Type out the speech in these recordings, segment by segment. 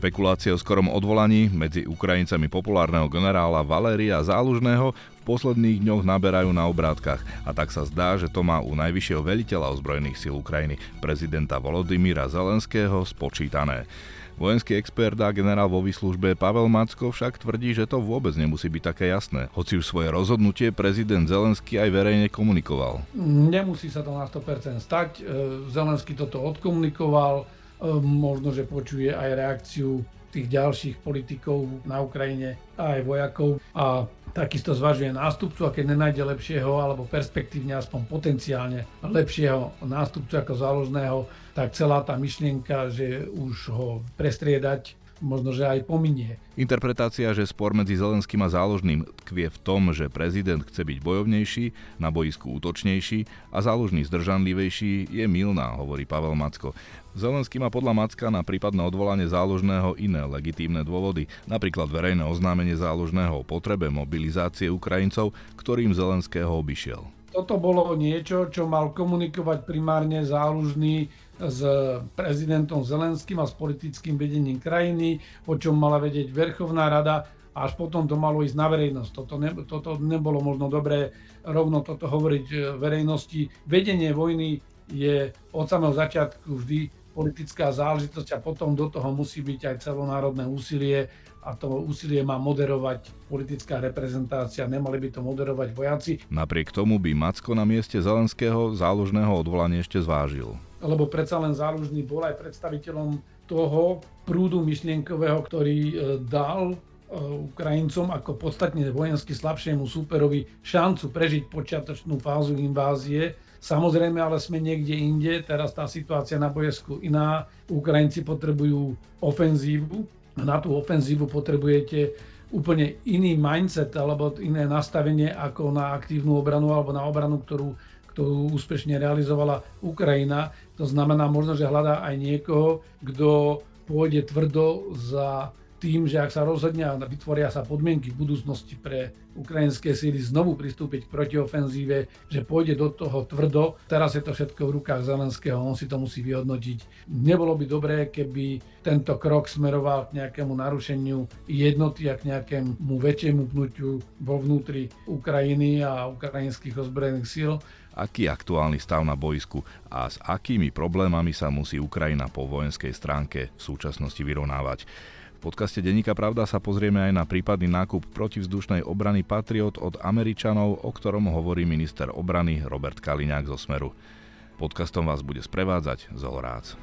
Špekulácie o skorom odvolaní medzi Ukrajincami populárneho generála Valéria Zálužného v posledných dňoch naberajú na obrátkach a tak sa zdá, že to má u najvyššieho veliteľa ozbrojených síl Ukrajiny, prezidenta Volodymyra Zelenského, spočítané. Vojenský expert a generál vo výslužbe Pavel Macko však tvrdí, že to vôbec nemusí byť také jasné, hoci už svoje rozhodnutie prezident Zelenský aj verejne komunikoval. Nemusí sa to na 100% stať. E, Zelenský toto odkomunikoval, možno, že počuje aj reakciu tých ďalších politikov na Ukrajine a aj vojakov a takisto zvažuje nástupcu a keď nenájde lepšieho alebo perspektívne aspoň potenciálne lepšieho nástupcu ako záložného, tak celá tá myšlienka, že už ho prestriedať možno, že aj pominie. Interpretácia, že spor medzi Zelenským a záložným tkvie v tom, že prezident chce byť bojovnejší, na boisku útočnejší a záložný zdržanlivejší, je milná, hovorí Pavel Macko. Zelenský má podľa Macka na prípadné odvolanie záložného iné legitímne dôvody, napríklad verejné oznámenie záložného o potrebe mobilizácie Ukrajincov, ktorým Zelenského obišiel. Toto bolo niečo, čo mal komunikovať primárne záložný s prezidentom Zelenským a s politickým vedením krajiny, o čom mala vedieť Verchovná rada a až potom to malo ísť na verejnosť. Toto, ne, toto nebolo možno dobré rovno toto hovoriť e, verejnosti. Vedenie vojny je od samého začiatku vždy politická záležitosť a potom do toho musí byť aj celonárodné úsilie a to úsilie má moderovať politická reprezentácia, nemali by to moderovať vojaci. Napriek tomu by Macko na mieste Zelenského záložného odvolanie ešte zvážil lebo predsa len Zálužný bol aj predstaviteľom toho prúdu myšlienkového, ktorý e, dal e, Ukrajincom ako podstatne vojensky slabšiemu súperovi šancu prežiť počiatočnú fázu invázie. Samozrejme, ale sme niekde inde, teraz tá situácia na bojesku iná. Ukrajinci potrebujú ofenzívu a na tú ofenzívu potrebujete úplne iný mindset alebo iné nastavenie ako na aktívnu obranu alebo na obranu, ktorú ktorú úspešne realizovala Ukrajina. To znamená možno, že hľadá aj niekoho, kto pôjde tvrdo za tým, že ak sa rozhodne a vytvoria sa podmienky v budúcnosti pre ukrajinské síly znovu pristúpiť k protiofenzíve, že pôjde do toho tvrdo. Teraz je to všetko v rukách Zelenského, on si to musí vyhodnotiť. Nebolo by dobré, keby tento krok smeroval k nejakému narušeniu jednoty a k nejakému väčšiemu pnutiu vo vnútri Ukrajiny a ukrajinských ozbrojených síl aký je aktuálny stav na boisku a s akými problémami sa musí Ukrajina po vojenskej stránke v súčasnosti vyrovnávať. V podcaste Deníka Pravda sa pozrieme aj na prípadný nákup protivzdušnej obrany Patriot od Američanov, o ktorom hovorí minister obrany Robert Kaliňák zo Smeru. Podcastom vás bude sprevádzať Zolorác.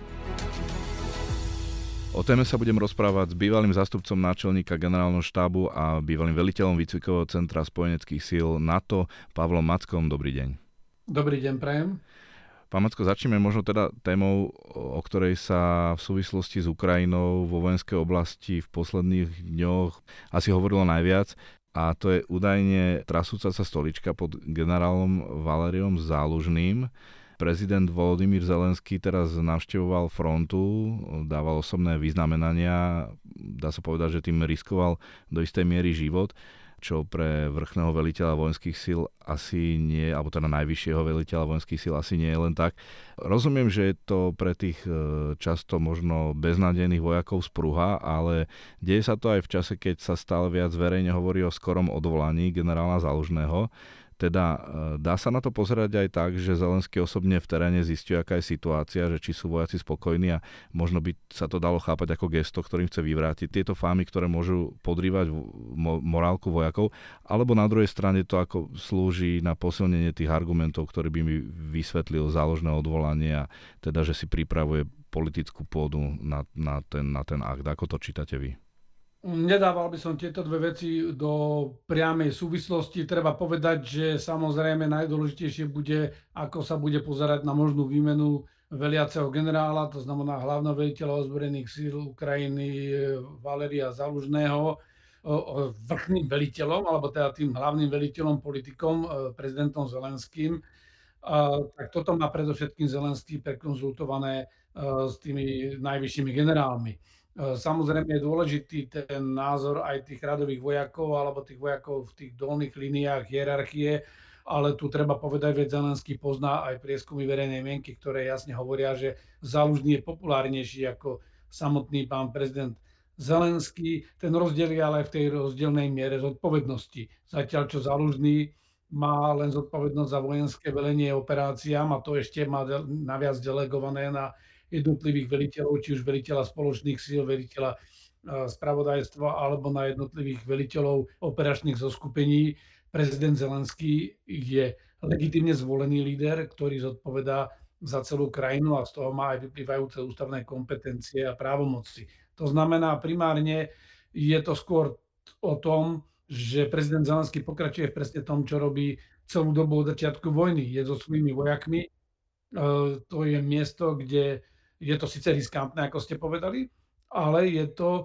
O téme sa budem rozprávať s bývalým zástupcom náčelníka generálneho štábu a bývalým veliteľom výcvikového centra spojeneckých síl NATO Pavlom Mackom. Dobrý deň. Dobrý deň, prajem. Pán Macko, začneme možno teda témou, o ktorej sa v súvislosti s Ukrajinou vo vojenskej oblasti v posledných dňoch asi hovorilo najviac a to je údajne trasúca sa stolička pod generálom Valeriom Zálužným. Prezident Volodymyr Zelenský teraz navštevoval frontu, dával osobné vyznamenania, dá sa povedať, že tým riskoval do istej miery život čo pre vrchného veliteľa vojenských síl asi nie, alebo teda najvyššieho veliteľa vojenských síl asi nie je len tak. Rozumiem, že je to pre tých e, často možno beznádejných vojakov sprúha, ale deje sa to aj v čase, keď sa stále viac verejne hovorí o skorom odvolaní generála Zálužného. Teda e, dá sa na to pozerať aj tak, že Zelenský osobne v teréne zistí, aká je situácia, že či sú vojaci spokojní a možno by sa to dalo chápať ako gesto, ktorým chce vyvrátiť tieto fámy, ktoré môžu podrývať morálku vojakov, alebo na druhej strane to ako slúži na posilnenie tých argumentov, ktorý by mi vysvetlil záložné odvolanie a teda, že si pripravuje politickú pôdu na, na, ten, na ten akt. Ako to čítate vy? Nedával by som tieto dve veci do priamej súvislosti. Treba povedať, že samozrejme najdôležitejšie bude, ako sa bude pozerať na možnú výmenu veliaceho generála, to znamená hlavného veliteľa ozbrojených síl Ukrajiny Valeria Zalužného, vrchným veliteľom, alebo teda tým hlavným veliteľom, politikom, e, prezidentom Zelenským. Tak toto má predovšetkým Zelenský prekonzultované e, s tými najvyššími generálmi. E, samozrejme je dôležitý ten názor aj tých radových vojakov alebo tých vojakov v tých dolných líniách hierarchie, ale tu treba povedať, že Zelenský pozná aj prieskumy verejnej mienky, ktoré jasne hovoria, že Zálužný je populárnejší ako samotný pán prezident Zelenský. Ten rozdiel je ale v tej rozdielnej miere zodpovednosti. Zatiaľ, čo Zalužný má len zodpovednosť za vojenské velenie operáciám a to ešte má naviac delegované na jednotlivých veliteľov, či už veliteľa spoločných síl, veliteľa spravodajstva alebo na jednotlivých veliteľov operačných zoskupení. Prezident Zelenský je legitimne zvolený líder, ktorý zodpovedá za celú krajinu a z toho má aj vyplývajúce ústavné kompetencie a právomoci. To znamená, primárne je to skôr o tom, že prezident Zelenský pokračuje v presne tom, čo robí celú dobu od začiatku vojny. Je so svojimi vojakmi. E, to je miesto, kde je to síce riskantné, ako ste povedali, ale je to e,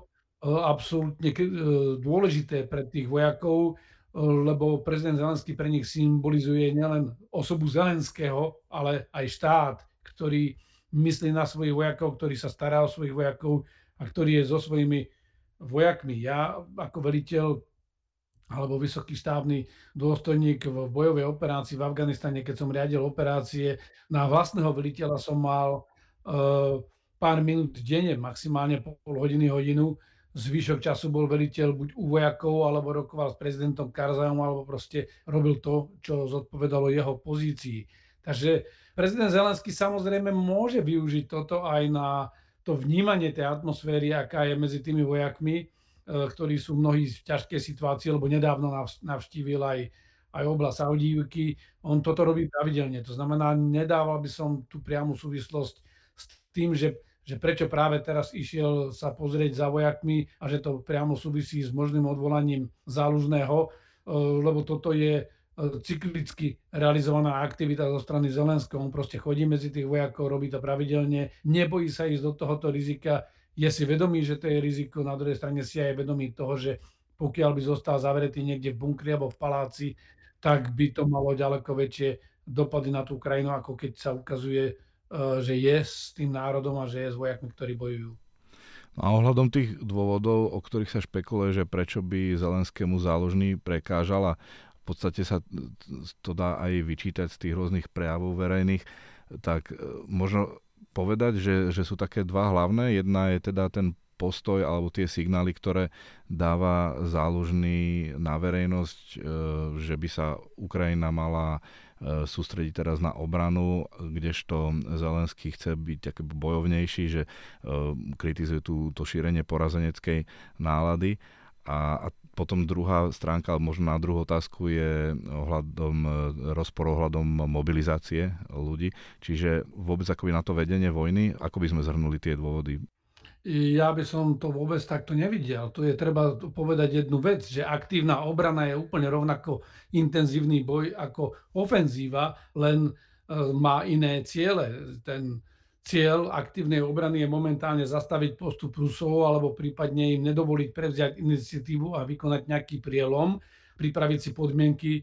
absolútne e, dôležité pre tých vojakov, lebo prezident Zelenský pre nich symbolizuje nielen osobu Zelenského, ale aj štát, ktorý myslí na svojich vojakov, ktorý sa stará o svojich vojakov, a ktorý je so svojimi vojakmi. Ja ako veliteľ alebo vysoký štávny dôstojník v bojovej operácii v Afganistane, keď som riadil operácie, na vlastného veliteľa som mal pár minút denne, maximálne pol hodiny, hodinu. Zvyšok času bol veliteľ buď u vojakov, alebo rokoval s prezidentom Karzajom, alebo proste robil to, čo zodpovedalo jeho pozícii. Takže prezident Zelenský samozrejme môže využiť toto aj na to vnímanie tej atmosféry, aká je medzi tými vojakmi, e, ktorí sú mnohí v ťažkej situácii, lebo nedávno navštívil aj, aj oblasť Saudívky. On toto robí pravidelne. To znamená, nedával by som tú priamu súvislosť tým, že, že prečo práve teraz išiel sa pozrieť za vojakmi a že to priamo súvisí s možným odvolaním zálužného, e, lebo toto je cyklicky realizovaná aktivita zo strany Zelenského. On proste chodí medzi tých vojakov, robí to pravidelne, nebojí sa ísť do tohoto rizika, je si vedomý, že to je riziko, na druhej strane si aj vedomý toho, že pokiaľ by zostal zavretý niekde v bunkri alebo v paláci, tak by to malo ďaleko väčšie dopady na tú krajinu, ako keď sa ukazuje, e, že je s tým národom a že je s vojakmi, ktorí bojujú. A ohľadom tých dôvodov, o ktorých sa špekuluje, že prečo by Zelenskému záložný prekážala, v podstate sa to dá aj vyčítať z tých rôznych prejavov verejných, tak e, možno povedať, že, že sú také dva hlavné. Jedna je teda ten postoj alebo tie signály, ktoré dáva záložný na verejnosť, e, že by sa Ukrajina mala e, sústrediť teraz na obranu, kdežto Zelenský chce byť taký bojovnejší, že kritizuje tú, to šírenie porazeneckej nálady. A, a potom druhá stránka, alebo možno na druhú otázku je ohľadom, e, rozpor ohľadom mobilizácie ľudí. Čiže vôbec akoby na to vedenie vojny, ako by sme zhrnuli tie dôvody? Ja by som to vôbec takto nevidel. Tu je treba povedať jednu vec, že aktívna obrana je úplne rovnako intenzívny boj ako ofenzíva, len e, má iné ciele. Ten Cieľ aktívnej obrany je momentálne zastaviť postup Rusov alebo prípadne im nedovoliť prevziať iniciatívu a vykonať nejaký prielom, pripraviť si podmienky, e,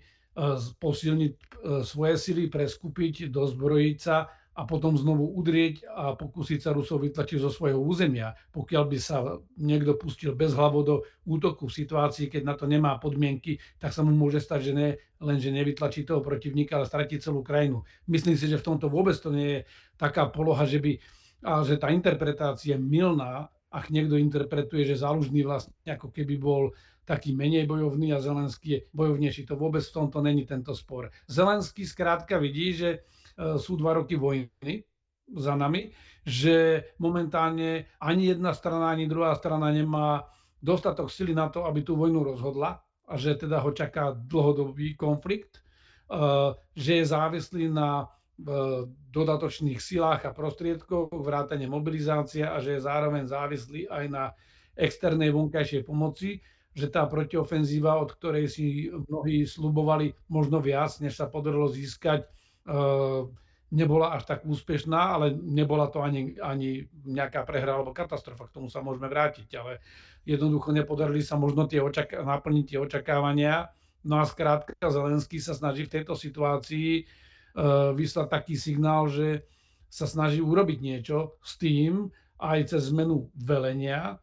posilniť e, svoje sily, preskúpiť, dozbrojiť sa a potom znovu udrieť a pokúsiť sa Rusov vytlačiť zo svojho územia. Pokiaľ by sa niekto pustil bez hlavo do útoku v situácii, keď na to nemá podmienky, tak sa mu môže stať, že ne, len že nevytlačí toho protivníka, ale stratí celú krajinu. Myslím si, že v tomto vôbec to nie je taká poloha, že by a že tá interpretácia je milná, ak niekto interpretuje, že zálužný vlastne ako keby bol taký menej bojovný a Zelenský je bojovnejší. To vôbec v tomto není tento spor. Zelenský skrátka vidí, že sú dva roky vojny za nami, že momentálne ani jedna strana, ani druhá strana nemá dostatok sily na to, aby tú vojnu rozhodla a že teda ho čaká dlhodobý konflikt, e, že je závislý na e, dodatočných silách a prostriedkoch, vrátane mobilizácia a že je zároveň závislý aj na externej vonkajšej pomoci, že tá protiofenzíva, od ktorej si mnohí slubovali možno viac, než sa podarilo získať, nebola až tak úspešná, ale nebola to ani, ani nejaká prehra alebo katastrofa, k tomu sa môžeme vrátiť, ale jednoducho nepodarili sa možno tie očak- naplniť tie očakávania. No a skrátka Zelenský sa snaží v tejto situácii uh, vyslať taký signál, že sa snaží urobiť niečo s tým, aj cez zmenu velenia,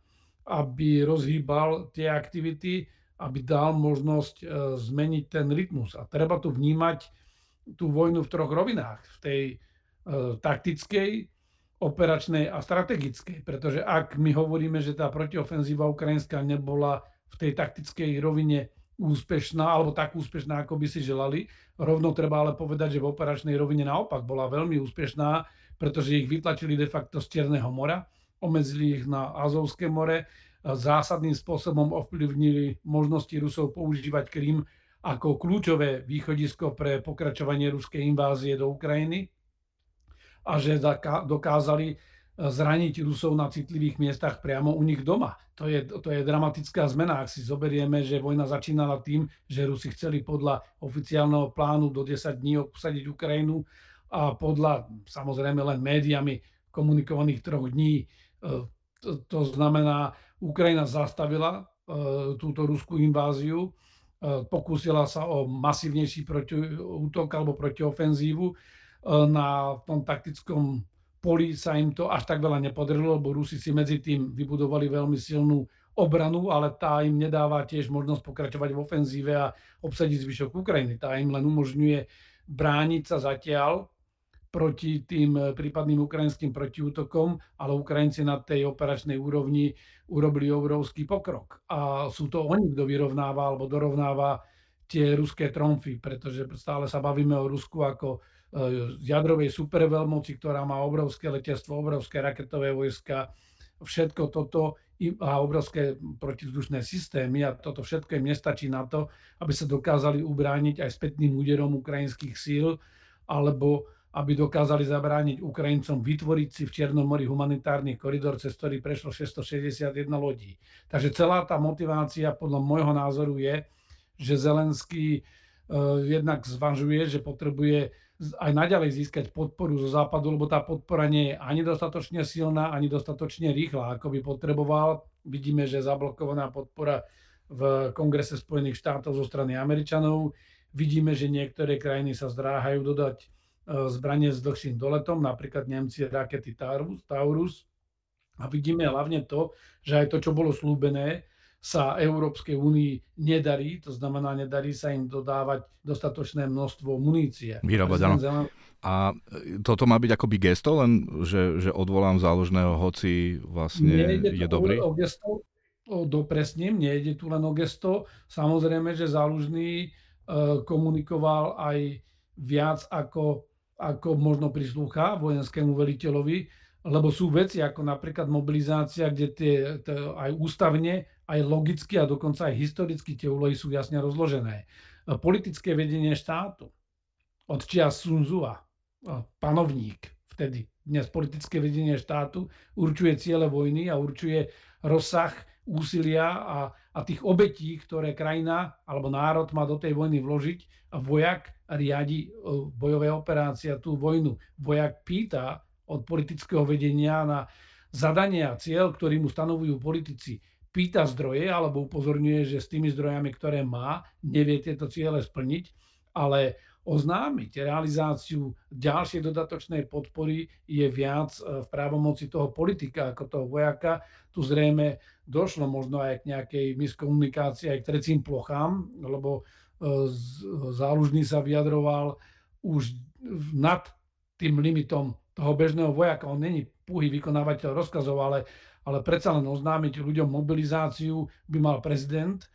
aby rozhýbal tie aktivity, aby dal možnosť uh, zmeniť ten rytmus. A treba tu vnímať tú vojnu v troch rovinách. V tej e, taktickej, operačnej a strategickej, pretože ak my hovoríme, že tá protiofenzíva ukrajinská nebola v tej taktickej rovine úspešná, alebo tak úspešná, ako by si želali. Rovno treba ale povedať, že v operačnej rovine naopak bola veľmi úspešná, pretože ich vytlačili de facto z Čierneho mora, omezili ich na Azovské more, zásadným spôsobom ovplyvnili možnosti Rusov používať Krym ako kľúčové východisko pre pokračovanie ruskej invázie do Ukrajiny a že dokázali e, zraniť Rusov na citlivých miestach priamo u nich doma. To je, to je dramatická zmena, ak si zoberieme, že vojna začínala tým, že Rusi chceli podľa oficiálneho plánu do 10 dní obsadiť Ukrajinu a podľa samozrejme len médiami komunikovaných troch dní. E, to, znamená, Ukrajina zastavila e, túto ruskú inváziu, pokúsila sa o masívnejší protiútok alebo protiofenzívu E, na tom taktickom poli sa im to až tak veľa nepodarilo, lebo Rusi si medzi tým vybudovali veľmi silnú obranu, ale tá im nedáva tiež možnosť pokračovať v ofenzíve a obsadiť zvyšok Ukrajiny. Tá im len umožňuje brániť sa zatiaľ proti tým prípadným ukrajinským protiútokom, ale Ukrajinci na tej operačnej úrovni urobili obrovský pokrok. A sú to oni, kto vyrovnáva alebo dorovnáva tie ruské tromfy, pretože stále sa bavíme o Rusku ako Eh, jadrovej superveľmoci, ktorá má obrovské letectvo, obrovské raketové vojska, všetko toto a obrovské protizdušné systémy a toto všetko im nestačí na to, aby sa dokázali ubrániť aj spätným úderom ukrajinských síl, alebo aby dokázali zabrániť Ukrajincom vytvoriť si v Čiernom mori humanitárny koridor, cez ktorý prešlo 661 lodí. Takže celá tá motivácia podľa môjho názoru je, že Zelenský uh, jednak zvažuje, že potrebuje aj naďalej získať podporu zo západu, lebo tá podpora nie je ani dostatočne silná, ani dostatočne rýchla, ako by potreboval. Vidíme, že zablokovaná podpora v Kongrese Spojených štátov zo strany Američanov. Vidíme, že niektoré krajiny sa zdráhajú dodať zbranie s dlhším doletom, napríklad Nemci rakety Taurus. A vidíme hlavne to, že aj to, čo bolo slúbené, sa Európskej únii nedarí, to znamená, nedarí sa im dodávať dostatočné množstvo munície. Vyrábať, áno. A toto má byť akoby gesto, len že, že odvolám záložného, hoci vlastne je dobrý? O gesto, o, dopresním, nejde tu len o gesto. Samozrejme, že záložný e, komunikoval aj viac ako, ako možno prislúcha vojenskému veliteľovi, lebo sú veci ako napríklad mobilizácia, kde tie, tie aj ústavne aj logicky a dokonca aj historicky tie úlohy sú jasne rozložené. Politické vedenie štátu od čia Sun Tzu, panovník vtedy, dnes politické vedenie štátu, určuje ciele vojny a určuje rozsah úsilia a, a tých obetí, ktoré krajina alebo národ má do tej vojny vložiť a vojak riadi bojové operácie a tú vojnu. Vojak pýta od politického vedenia na zadania cieľ, ktorý mu stanovujú politici, pýta zdroje alebo upozorňuje, že s tými zdrojami, ktoré má, nevie tieto ciele splniť, ale oznámiť realizáciu ďalšej dodatočnej podpory je viac e, v právomoci toho politika ako toho vojaka. Tu zrejme došlo možno aj k nejakej miskomunikácii aj k trecím plochám, lebo e, zálužný sa vyjadroval už nad tým limitom toho bežného vojaka. On není púhý vykonávateľ rozkazov, ale ale predsa len oznámiť ľuďom mobilizáciu by mal prezident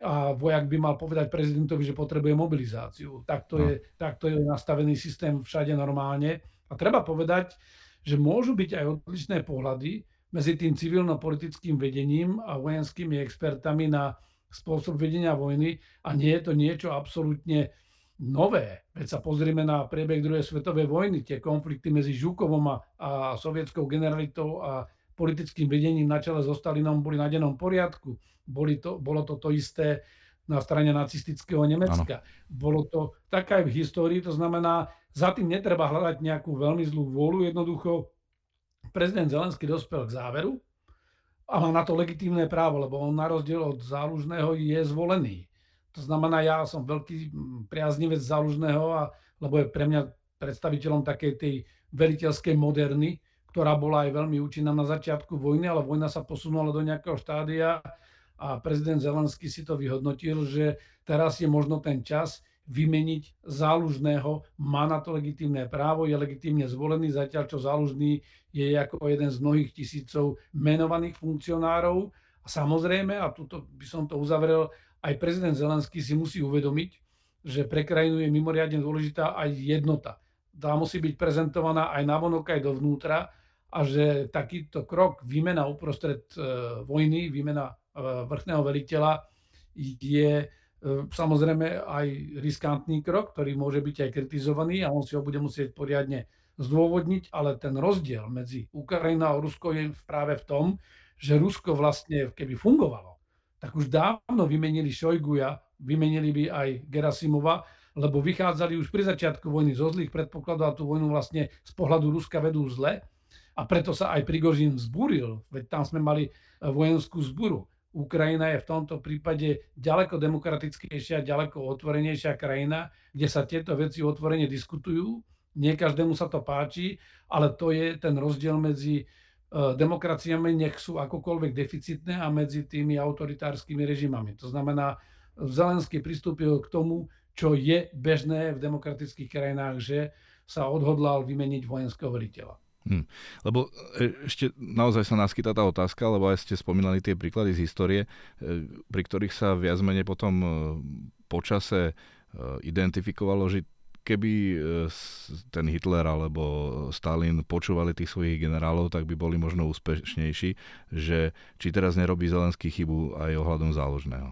a vojak by mal povedať prezidentovi, že potrebuje mobilizáciu. Takto no. je, takto je nastavený systém všade normálne. A treba povedať, že môžu byť aj odlišné pohľady medzi tým civilno-politickým vedením a vojenskými expertami na spôsob vedenia vojny a nie je to niečo absolútne nové. Veď sa pozrieme na priebeh druhej svetovej vojny, tie konflikty medzi Žukovom a, a sovietskou generalitou a politickým vedením na čele so Stalinom boli na dennom poriadku. Boli to, bolo to to isté na strane nacistického Nemecka. Ano. Bolo to tak aj v histórii, to znamená, za tým netreba hľadať nejakú veľmi zlú vôľu, jednoducho prezident Zelenský dospel k záveru a má na to legitímne právo, lebo on na rozdiel od zálužného je zvolený. To znamená, ja som veľký priaznivec zálužného, a, lebo je pre mňa predstaviteľom takej tej veliteľskej moderny, ktorá bola aj veľmi účinná na začiatku vojny, ale vojna sa posunula do nejakého štádia a prezident Zelenský si to vyhodnotil, že teraz je možno ten čas vymeniť zálužného, má na to legitímne právo, je legitímne zvolený, zatiaľ čo zálužný je ako jeden z mnohých tisícov menovaných funkcionárov. A samozrejme, a tuto by som to uzavrel, aj prezident Zelenský si musí uvedomiť, že pre krajinu je mimoriadne dôležitá aj jednota. Tá musí byť prezentovaná aj navonok, aj dovnútra a že takýto krok, výmena uprostred e, vojny, výmena e, vrchného veliteľa je e, samozrejme aj riskantný krok, ktorý môže byť aj kritizovaný a on si ho bude musieť poriadne zdôvodniť, ale ten rozdiel medzi Ukrajinou a Rusko je práve v tom, že Rusko vlastne, keby fungovalo, tak už dávno vymenili Šojguja, vymenili by aj Gerasimova, lebo vychádzali už pri začiatku vojny zo zlých predpokladov a tú vojnu vlastne z pohľadu Ruska vedú zle. A preto sa aj Prigožin vzburil, veď tam sme mali vojenskú zburu. Ukrajina je v tomto prípade ďaleko demokratickejšia, ďaleko otvorenejšia krajina, kde sa tieto veci otvorene diskutujú. Nie každému sa to páči, ale to je ten rozdiel medzi e, demokraciami, nech sú akokoľvek deficitné a medzi tými autoritárskymi režimami. To znamená, Zelenský pristúpil k tomu, čo je bežné v demokratických krajinách, že sa odhodlal vymeniť vojenského veliteľa. Hm. Lebo e, ešte naozaj sa naskytá tá otázka, lebo aj ste spomínali tie príklady z histórie, e, pri ktorých sa viac menej potom e, počase identifikovalo, že keby ten Hitler alebo Stalin počúvali tých svojich generálov, tak by boli možno úspešnejší, že či teraz nerobí Zelenský chybu aj ohľadom záložného.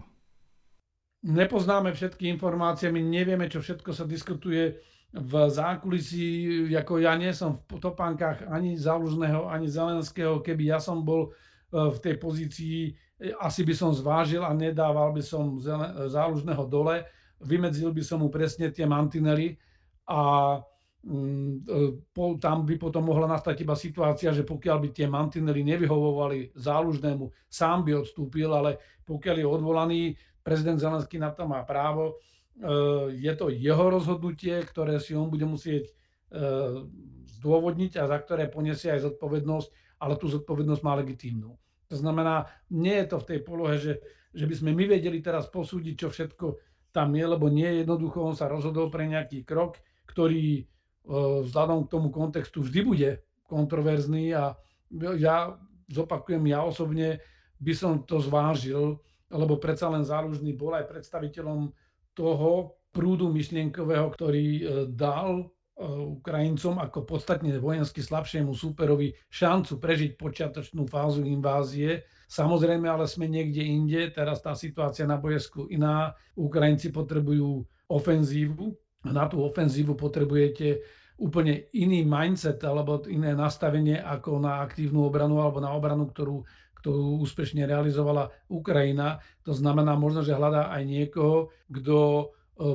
Nepoznáme všetky informácie, my nevieme, čo všetko sa diskutuje v zákulisí, ako ja nie som v topánkach ani Zálužného, ani Zelenského. Keby ja som bol e, v tej pozícii, e, asi by som zvážil a nedával by som Zálužného dole, vymedzil by som mu presne tie mantinely a mm, e, tam by potom mohla nastať iba situácia, že pokiaľ by tie mantinely nevyhovovali zálužnému, sám by odstúpil, ale pokiaľ je odvolaný, prezident Zelenský na to má právo, je to jeho rozhodnutie, ktoré si on bude musieť eh, zdôvodniť a za ktoré poniesie aj zodpovednosť, ale tú zodpovednosť má legitímnu. To znamená, nie je to v tej polohe, že, že by sme my vedeli teraz posúdiť, čo všetko tam je, lebo nie jednoducho on sa rozhodol pre nejaký krok, ktorý eh, vzhľadom k tomu kontextu vždy bude kontroverzný a ja zopakujem, ja osobne by som to zvážil, lebo predsa len zálužný bol aj predstaviteľom toho prúdu myšlienkového, ktorý e, dal e, Ukrajincom ako podstatne vojensky slabšiemu súperovi šancu prežiť počiatočnú fázu invázie. Samozrejme, ale sme niekde inde, teraz tá situácia na bojesku iná. Ukrajinci potrebujú ofenzívu a na tú ofenzívu potrebujete úplne iný mindset alebo iné nastavenie ako na aktívnu obranu alebo na obranu, ktorú ktorú úspešne realizovala Ukrajina. To znamená možno, že hľadá aj niekoho, kto e,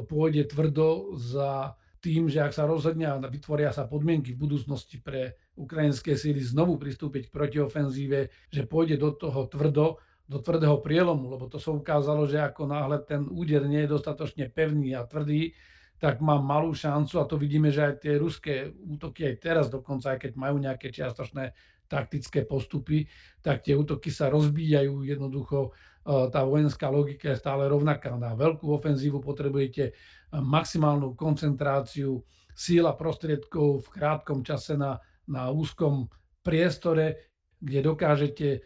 pôjde tvrdo za tým, že ak sa rozhodne a vytvoria sa podmienky v budúcnosti pre ukrajinské síly znovu pristúpiť k protiofenzíve, že pôjde do toho tvrdo, do tvrdého prielomu, lebo to sa ukázalo, že ako náhle ten úder nie je dostatočne pevný a tvrdý, tak má malú šancu a to vidíme, že aj tie ruské útoky aj teraz dokonca, aj keď majú nejaké čiastočné taktické postupy, tak tie útoky sa rozbíjajú. Jednoducho e, tá vojenská logika je stále rovnaká. Na veľkú ofenzívu potrebujete e, maximálnu koncentráciu síl a prostriedkov v krátkom čase na, na úzkom priestore, kde dokážete e,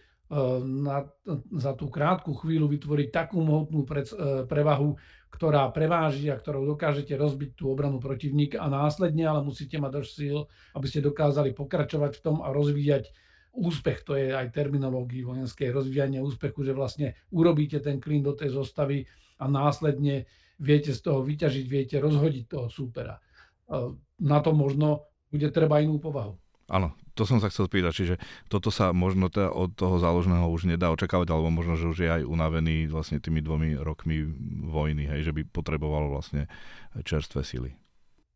na, za tú krátku chvíľu vytvoriť takú mohutnú pre, prevahu, ktorá preváži a ktorou dokážete rozbiť tú obranu protivníka a následne ale musíte mať dosť síl, aby ste dokázali pokračovať v tom a rozvíjať úspech, to je aj terminológii vojenskej, rozvíjanie úspechu, že vlastne urobíte ten klin do tej zostavy a následne viete z toho vyťažiť, viete rozhodiť toho súpera. Na to možno bude treba inú povahu. Áno, to som sa chcel spýtať, čiže toto sa možno teda od toho záložného už nedá očakávať, alebo možno, že už je aj unavený vlastne tými dvomi rokmi vojny, hej, že by potreboval vlastne čerstvé sily.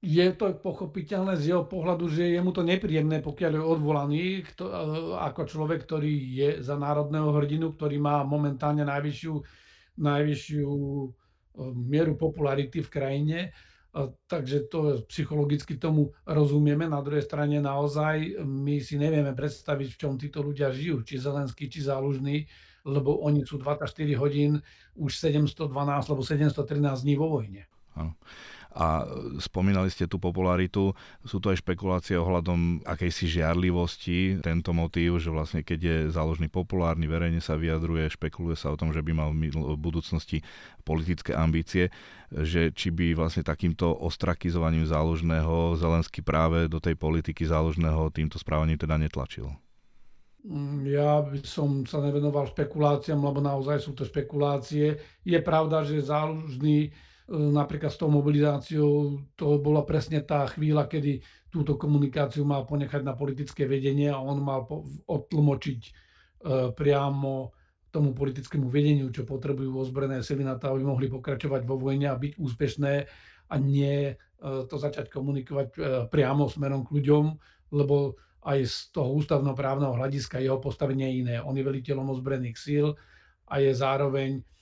Je to pochopiteľné z jeho pohľadu, že je mu to nepríjemné, pokiaľ je odvolaný kto, ako človek, ktorý je za národného hrdinu, ktorý má momentálne najvyššiu, najvyššiu mieru popularity v krajine takže to psychologicky tomu rozumieme. Na druhej strane naozaj my si nevieme predstaviť, v čom títo ľudia žijú, či Zelenský, či Zálužný, lebo oni sú 24 hodín už 712 alebo 713 dní vo vojne. Áno. A spomínali ste tú popularitu, sú to aj špekulácie ohľadom akejsi žiarlivosti, tento motív, že vlastne keď je záložný populárny, verejne sa vyjadruje, špekuluje sa o tom, že by mal v budúcnosti politické ambície, že či by vlastne takýmto ostrakizovaním záložného Zelensky práve do tej politiky záložného týmto správaním teda netlačil. Mm, ja by som sa nevenoval špekuláciám, lebo naozaj sú to špekulácie. Je pravda, že záložný napríklad s tou mobilizáciou, to bola presne tá chvíľa, kedy túto komunikáciu mal ponechať na politické vedenie a on mal odtlmočiť e, priamo tomu politickému vedeniu, čo potrebujú ozbrojené sily na to, aby mohli pokračovať vo vojne a byť úspešné a nie e, to začať komunikovať priamo smerom k ľuďom, lebo aj z toho ústavnoprávneho hľadiska jeho postavenie je iné. On je veliteľom ozbrojených síl a je zároveň E,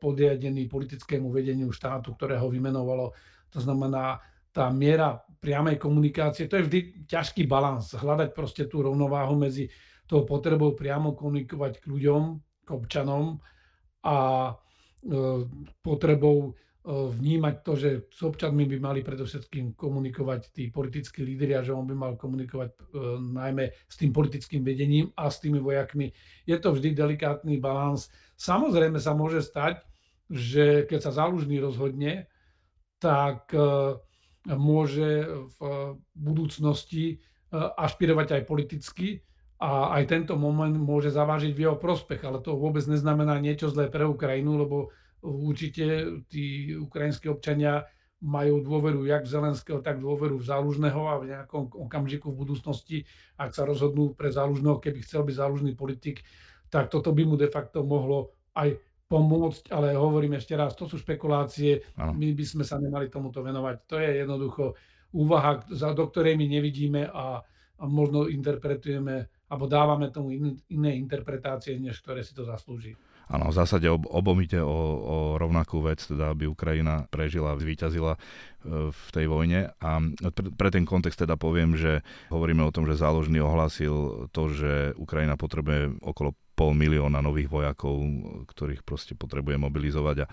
podriadený politickému vedeniu štátu, ktoré ho vymenovalo. To znamená, tá miera priamej komunikácie, to je vždy ťažký balans, hľadať proste tú rovnováhu medzi tou potrebou priamo komunikovať k ľuďom, k občanom a e, potrebou vnímať to, že s občanmi by mali predovšetkým komunikovať tí politickí lídri a že on by mal komunikovať najmä s tým politickým vedením a s tými vojakmi. Je to vždy delikátny balans Samozrejme sa môže stať, že keď sa zálužný rozhodne, tak e, môže v budúcnosti e, ašpirovať aj politicky a aj tento moment môže zavážiť v jeho prospech, ale to vôbec neznamená niečo zlé pre Ukrajinu, lebo určite tí ukrajinskí občania majú dôveru jak v Zelenského, tak dôveru v Zálužného a v nejakom okamžiku v budúcnosti, ak sa rozhodnú pre Zálužného, keby chcel byť zálužný politik, tak toto by mu de facto mohlo aj pomôcť, ale hovorím ešte raz, to sú špekulácie, ano. my by sme sa nemali tomuto venovať. To je jednoducho úvaha, do ktorej my nevidíme a, a možno interpretujeme alebo dávame tomu in, iné interpretácie, než ktoré si to zaslúži. Áno, v zásade ob, obomite o, o rovnakú vec, teda aby Ukrajina prežila, vyťazila e, v tej vojne. A pre, pre ten kontext teda poviem, že hovoríme o tom, že záložný ohlasil to, že Ukrajina potrebuje okolo pol milióna nových vojakov, ktorých proste potrebuje mobilizovať a e,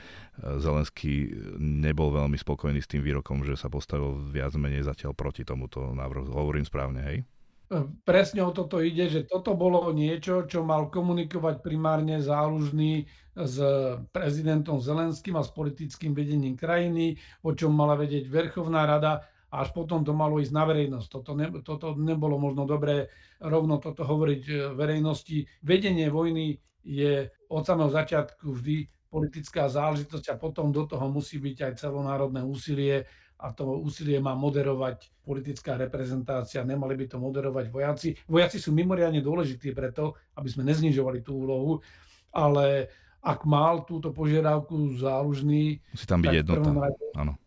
Zelenský nebol veľmi spokojný s tým výrokom, že sa postavil viac menej zatiaľ proti tomuto návrhu. Hovorím správne, hej? Presne o toto ide, že toto bolo niečo, čo mal komunikovať primárne zálužný s prezidentom Zelenským a s politickým vedením krajiny, o čom mala vedieť Verchovná rada a až potom to malo ísť na verejnosť. Toto, ne, toto nebolo možno dobré rovno toto hovoriť e, verejnosti. Vedenie vojny je od samého začiatku vždy politická záležitosť a potom do toho musí byť aj celonárodné úsilie a to úsilie má moderovať politická reprezentácia, nemali by to moderovať vojaci. Vojaci sú mimoriadne dôležití preto, aby sme neznižovali tú úlohu, ale ak mal túto požiadavku zálužný... Musí tam byť jednota, áno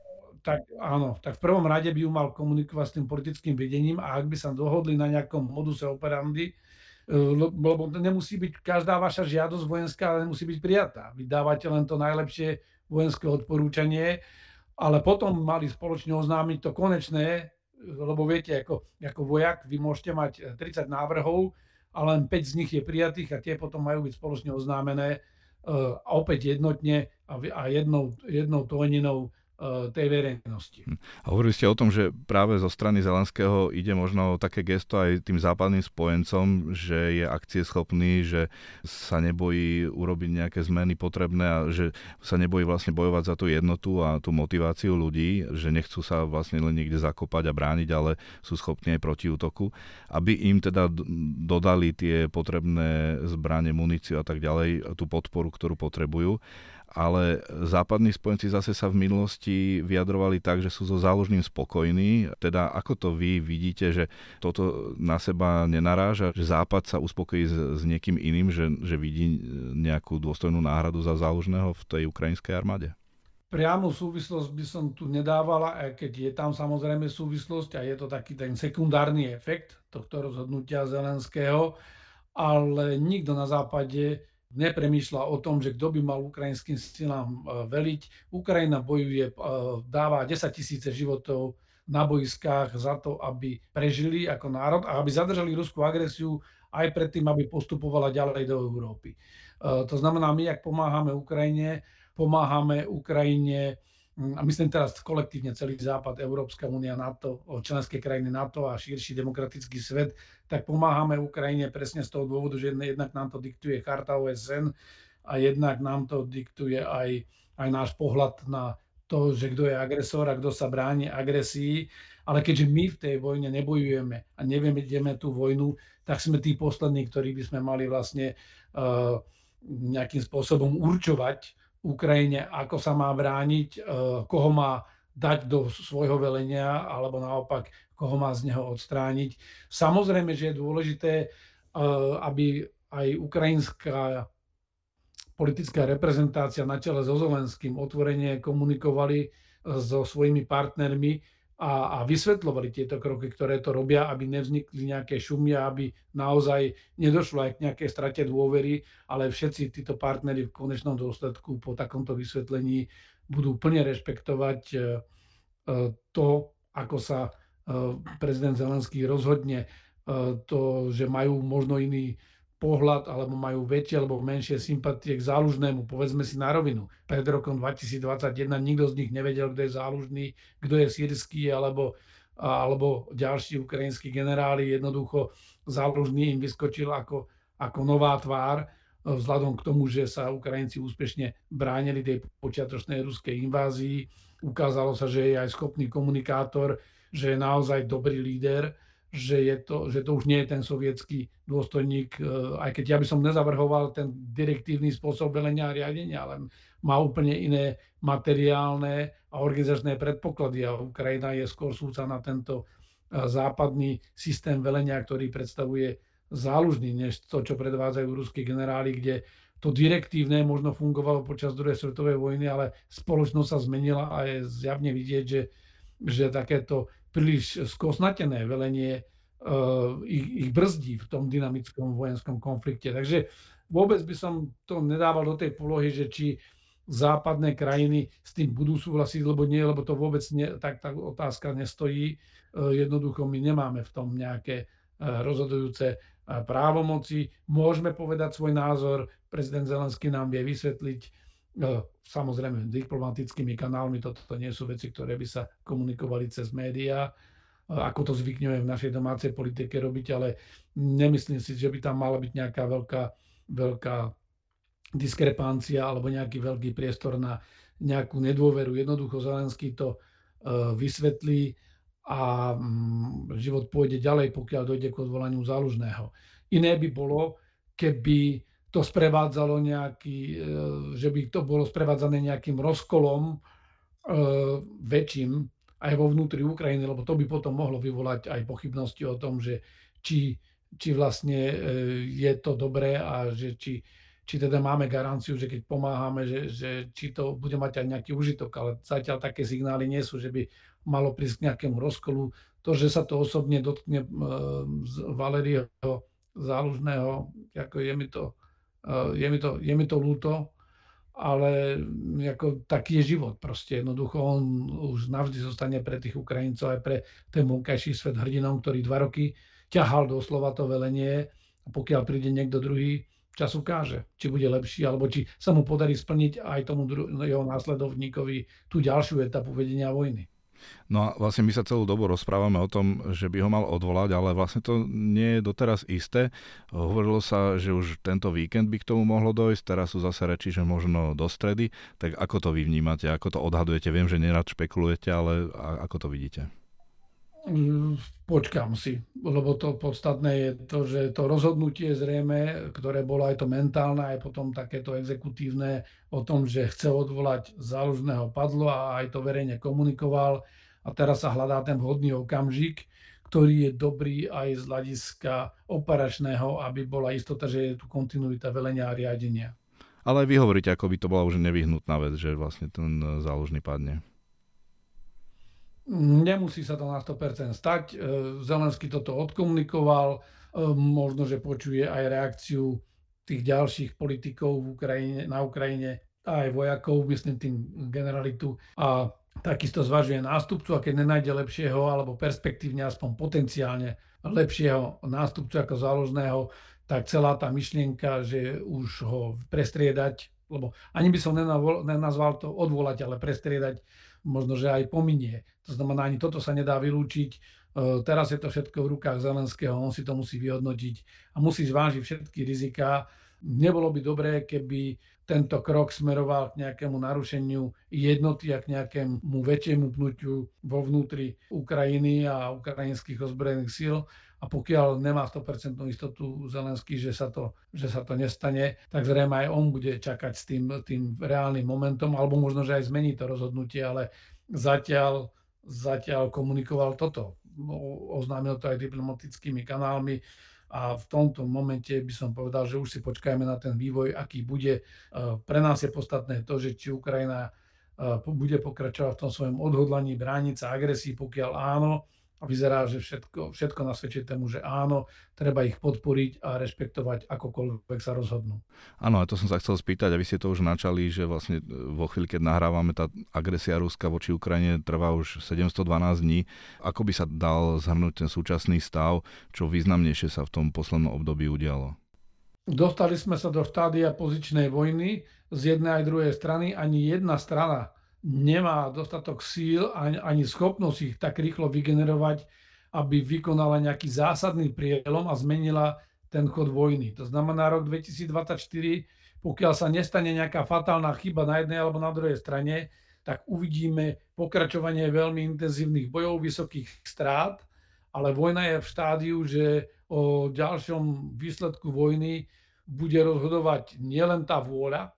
tak áno, tak v prvom rade by ju mal komunikovať s tým politickým vedením a ak by sa dohodli na nejakom moduse operandi, e, lebo nemusí byť každá vaša žiadosť vojenská, ale musí byť prijatá. Vy dávate len to najlepšie vojenské odporúčanie, ale potom mali spoločne oznámiť to konečné, lebo viete, ako, ako vojak, vy môžete mať 30 návrhov a len 5 z nich je prijatých a tie potom majú byť spoločne oznámené e, a opäť jednotne a jednou, jednou tóninou E, tej verejnosti. Hm. A hovorili ste o tom, že práve zo strany Zelenského ide možno také gesto aj tým západným spojencom, že je akcieschopný, že sa nebojí urobiť nejaké zmeny potrebné a že sa nebojí vlastne bojovať za tú jednotu a tú motiváciu ľudí, že nechcú sa vlastne len niekde zakopať a brániť, ale sú schopní aj proti útoku, aby im teda dodali tie potrebné zbranie, muníciu a tak ďalej, tú podporu, ktorú potrebujú ale západní spojenci zase sa v minulosti vyjadrovali tak, že sú so záložným spokojní. Teda ako to vy vidíte, že toto na seba nenaráža, že Západ sa uspokojí s, s niekým iným, že, že vidí nejakú dôstojnú náhradu za záložného v tej ukrajinskej armáde? Priamu súvislosť by som tu nedávala, aj keď je tam samozrejme súvislosť a je to taký ten sekundárny efekt tohto rozhodnutia Zelenského, ale nikto na západe nepremýšľa o tom, že kto by mal ukrajinským silám e, veliť. Ukrajina bojuje, e, dáva 10 tisíce životov na boiskách za to, aby prežili ako národ a aby zadržali ruskú agresiu aj predtým, aby postupovala ďalej do Európy. E, to znamená, my, ak pomáhame Ukrajine, pomáhame Ukrajine a myslím teraz kolektívne celý Západ, Európska únia, NATO, členské krajiny NATO a širší demokratický svet, tak pomáhame Ukrajine presne z toho dôvodu, že jednak nám to diktuje charta OSN a jednak nám to diktuje aj, aj náš pohľad na to, že kto je agresor a kto sa bráni agresii. Ale keďže my v tej vojne nebojujeme a nevieme, tú vojnu, tak sme tí poslední, ktorí by sme mali vlastne uh, nejakým spôsobom určovať Ukrajine, ako sa má brániť, uh, koho má dať do svojho velenia, alebo naopak, koho má z neho odstrániť. Samozrejme, že je dôležité, uh, aby aj ukrajinská politická reprezentácia na čele so Zelenským otvorene komunikovali so svojimi partnermi a, a vysvetľovali tieto kroky, ktoré to robia, aby nevznikli nejaké šumy, aby naozaj nedošlo aj k nejakej strate dôvery, ale všetci títo partnery v konečnom dôsledku po takomto vysvetlení budú plne rešpektovať e, e, to, ako sa e, prezident Zelenský rozhodne, to, že majú možno iný pohľad alebo majú väčšie alebo menšie sympatie k zálužnému. Povedzme si na rovinu. Pred rokom 2021 nikto z nich nevedel, kto je zálužný, kto je sírsky alebo, alebo ďalší ukrajinskí generáli. Jednoducho zálužný im vyskočil ako, ako nová tvár vzhľadom k tomu, že sa Ukrajinci úspešne bránili tej počiatočnej ruskej invázii. Ukázalo sa, že je aj schopný komunikátor, že je naozaj dobrý líder že, je to, že to už nie je ten sovietský dôstojník, e, aj keď ja by som nezavrhoval ten direktívny spôsob velenia a riadenia, ale má úplne iné materiálne a organizačné predpoklady a Ukrajina je skôr súca na tento e, západný systém velenia, ktorý predstavuje zálužný, než to, čo predvádzajú ruskí generáli, kde to direktívne možno fungovalo počas druhej svetovej vojny, ale spoločnosť sa zmenila a je zjavne vidieť, že, že takéto príliš skosnatené velenie uh, ich, ich brzdí v tom dynamickom vojenskom konflikte. Takže vôbec by som to nedával do tej polohy, že či západné krajiny s tým budú súhlasiť, lebo nie, lebo to vôbec nie, tak tá otázka nestojí. Uh, jednoducho my nemáme v tom nejaké uh, rozhodujúce právomoci. Môžeme povedať svoj názor, prezident Zelenský nám vie vysvetliť, samozrejme diplomatickými kanálmi, toto to nie sú veci, ktoré by sa komunikovali cez médiá, ako to zvykňujeme v našej domácej politike robiť, ale nemyslím si, že by tam mala byť nejaká veľká, veľká diskrepancia alebo nejaký veľký priestor na nejakú nedôveru. Jednoducho Zelenský to e, vysvetlí a mm, život pôjde ďalej, pokiaľ dojde k odvolaniu zálužného. Iné by bolo, keby to sprevádzalo nejaký, e, že by to bolo sprevádzané nejakým rozkolom e, väčším aj vo vnútri Ukrajiny, lebo to by potom mohlo vyvolať aj pochybnosti o tom, že či, či vlastne e, je to dobré a že či, či teda máme garanciu, že keď pomáhame, že, že či to bude mať aj nejaký užitok, ale zatiaľ také signály nie sú, že by malo prísť k nejakému rozkolu. To, že sa to osobne dotkne Valerieho zálužného, ako je mi to je mi to, je mi to ľúto, ale ako taký je život proste. Jednoducho on už navždy zostane pre tých Ukrajincov aj pre ten vonkajší svet hrdinom, ktorý dva roky ťahal doslova to velenie a pokiaľ príde niekto druhý, čas ukáže, či bude lepší, alebo či sa mu podarí splniť aj tomu dru- jeho následovníkovi tú ďalšiu etapu vedenia vojny. No a vlastne my sa celú dobu rozprávame o tom, že by ho mal odvolať, ale vlastne to nie je doteraz isté. Hovorilo sa, že už tento víkend by k tomu mohlo dojsť, teraz sú zase reči, že možno do stredy. Tak ako to vy vnímate, ako to odhadujete? Viem, že nerad špekulujete, ale ako to vidíte? Mm, počkám si, lebo to podstatné je to, že to rozhodnutie zrejme, ktoré bolo aj to mentálne, aj potom takéto exekutívne o tom, že chce odvolať záložného padlo a aj to verejne komunikoval a teraz sa hľadá ten vhodný okamžik, ktorý je dobrý aj z hľadiska operačného, aby bola istota, že je tu kontinuita velenia a riadenia. Ale vy hovoríte, ako by to bola už nevyhnutná vec, že vlastne ten záložný padne. Nemusí sa to na 100% stať. E, Zelenský toto odkomunikoval, e, možno, že počuje aj reakciu tých ďalších politikov v Ukrajine, na Ukrajine, aj vojakov, myslím tým generalitu. A takisto zvažuje nástupcu a keď nenájde lepšieho alebo perspektívne aspoň potenciálne lepšieho nástupcu ako záložného, tak celá tá myšlienka, že už ho prestriedať, lebo ani by som nenazval to odvolať, ale prestriedať možno, že aj pominie. To znamená, ani toto sa nedá vylúčiť. E, teraz je to všetko v rukách Zelenského, on si to musí vyhodnotiť a musí zvážiť všetky riziká. Nebolo by dobré, keby tento krok smeroval k nejakému narušeniu jednoty a k nejakému väčšiemu pnutiu vo vnútri Ukrajiny a ukrajinských ozbrojených síl. A pokiaľ nemá 100% istotu Zelenský, že sa, to, že sa to nestane, tak zrejme aj on bude čakať s tým, tým reálnym momentom, alebo možno, že aj zmení to rozhodnutie, ale zatiaľ, zatiaľ komunikoval toto. Oznámil to aj diplomatickými kanálmi a v tomto momente by som povedal, že už si počkajme na ten vývoj, aký bude. Pre nás je podstatné to, že či Ukrajina bude pokračovať v tom svojom odhodlaní brániť sa agresii, pokiaľ áno, a vyzerá, že všetko, všetko nasvedčí tomu, že áno, treba ich podporiť a rešpektovať akokoľvek sa rozhodnú. Áno, a to som sa chcel spýtať, a vy ste to už načali, že vlastne vo chvíli, keď nahrávame, tá agresia Ruska voči Ukrajine trvá už 712 dní. Ako by sa dal zhrnúť ten súčasný stav, čo významnejšie sa v tom poslednom období udialo? Dostali sme sa do štádia pozičnej vojny z jednej aj druhej strany. Ani jedna strana nemá dostatok síl ani, ani schopnosť ich tak rýchlo vygenerovať, aby vykonala nejaký zásadný prielom a zmenila ten chod vojny. To znamená rok 2024, pokiaľ sa nestane nejaká fatálna chyba na jednej alebo na druhej strane, tak uvidíme pokračovanie veľmi intenzívnych bojov, vysokých strát, ale vojna je v štádiu, že o ďalšom výsledku vojny bude rozhodovať nielen tá vôľa,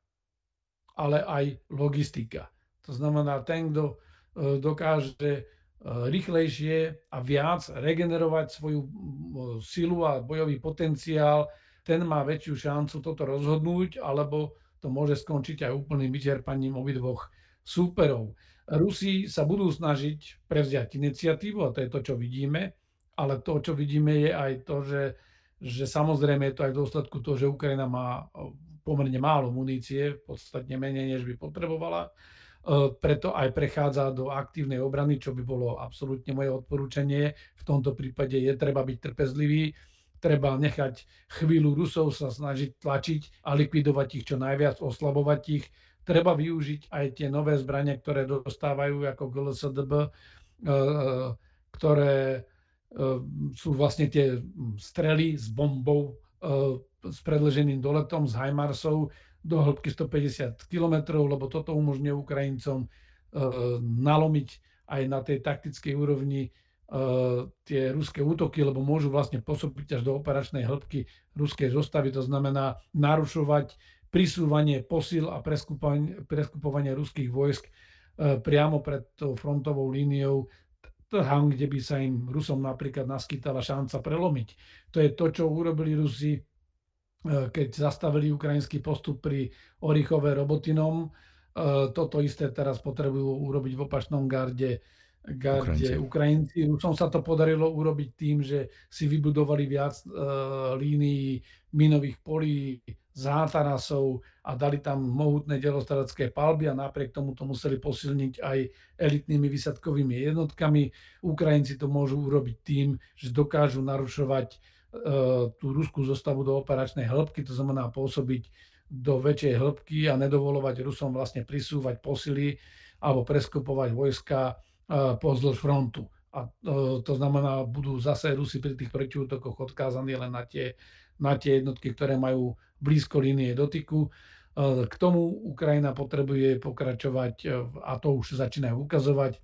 ale aj logistika. To znamená, ten, kto e, dokáže e, rýchlejšie a viac regenerovať svoju silu a bojový potenciál, ten má väčšiu šancu toto rozhodnúť, alebo to môže skončiť aj úplným vyčerpaním obidvoch súperov. Rusi sa budú snažiť prevziať iniciatívu, a to je to, čo vidíme, ale to, čo vidíme, je aj to, že, že samozrejme je to aj v dôsledku toho, že Ukrajina má pomerne málo munície, podstatne menej, než by potrebovala E, preto aj prechádza do aktívnej obrany, čo by bolo absolútne moje odporúčanie. V tomto prípade je treba byť trpezlivý, treba nechať chvíľu Rusov sa snažiť tlačiť a likvidovať ich čo najviac, oslabovať ich. Treba využiť aj tie nové zbranie, ktoré dostávajú ako GLSDB, e, e, ktoré sú vlastne tie strely s bombou, s predleženým doletom, s Heimarsov, do hĺbky 150 km, lebo toto umožňuje Ukrajincom e, nalomiť aj na tej taktickej úrovni e, tie ruské útoky, lebo môžu vlastne pôsobiť až do operačnej hĺbky ruskej zostavy, to znamená narušovať prisúvanie posil a preskupovanie, ruských vojsk e, priamo pred tou frontovou líniou, tam, kde by sa im Rusom napríklad naskytala šanca prelomiť. To je to, čo urobili Rusi keď zastavili ukrajinský postup pri Orichove Robotinom. E, toto isté teraz potrebujú urobiť v opačnom garde, garde Ukrajinci. Rusom sa to podarilo urobiť tým, že si vybudovali viac uh, línií minových polí, zátarasov a dali tam mohutné delostaracké palby a napriek tomu to museli posilniť aj elitnými vysadkovými jednotkami. Ukrajinci to môžu urobiť tým, že dokážu narušovať tú ruskú zostavu do operačnej hĺbky, to znamená pôsobiť do väčšej hĺbky a nedovolovať Rusom vlastne prisúvať posily alebo preskupovať vojska e, pozdĺž frontu. A e, to znamená, budú zase Rusi pri tých protiútokoch odkázaní len na tie, na tie jednotky, ktoré majú blízko línie dotyku. K tomu Ukrajina potrebuje pokračovať, a to už začínajú ukazovať,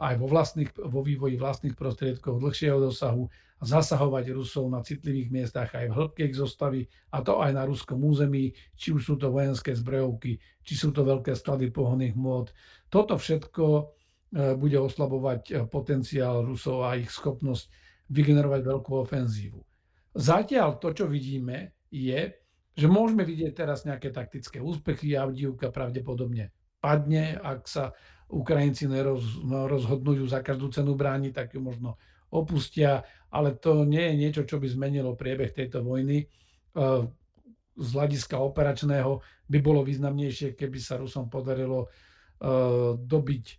aj vo, vlastných, vo vývoji vlastných prostriedkov dlhšieho dosahu zasahovať Rusov na citlivých miestach aj v hĺbke ich zostavy, a to aj na ruskom území, či už sú to vojenské zbrojovky, či sú to veľké sklady pohonných môd. Toto všetko e, bude oslabovať e, potenciál Rusov a ich schopnosť vygenerovať veľkú ofenzívu. Zatiaľ to, čo vidíme, je, že môžeme vidieť teraz nejaké taktické úspechy. Avdivka pravdepodobne padne, ak sa Ukrajinci neroz, rozhodnú za každú cenu brániť, tak ju možno opustia, ale to nie je niečo, čo by zmenilo priebeh tejto vojny. E, z hľadiska operačného by bolo významnejšie, keby sa Rusom podarilo e, dobiť e,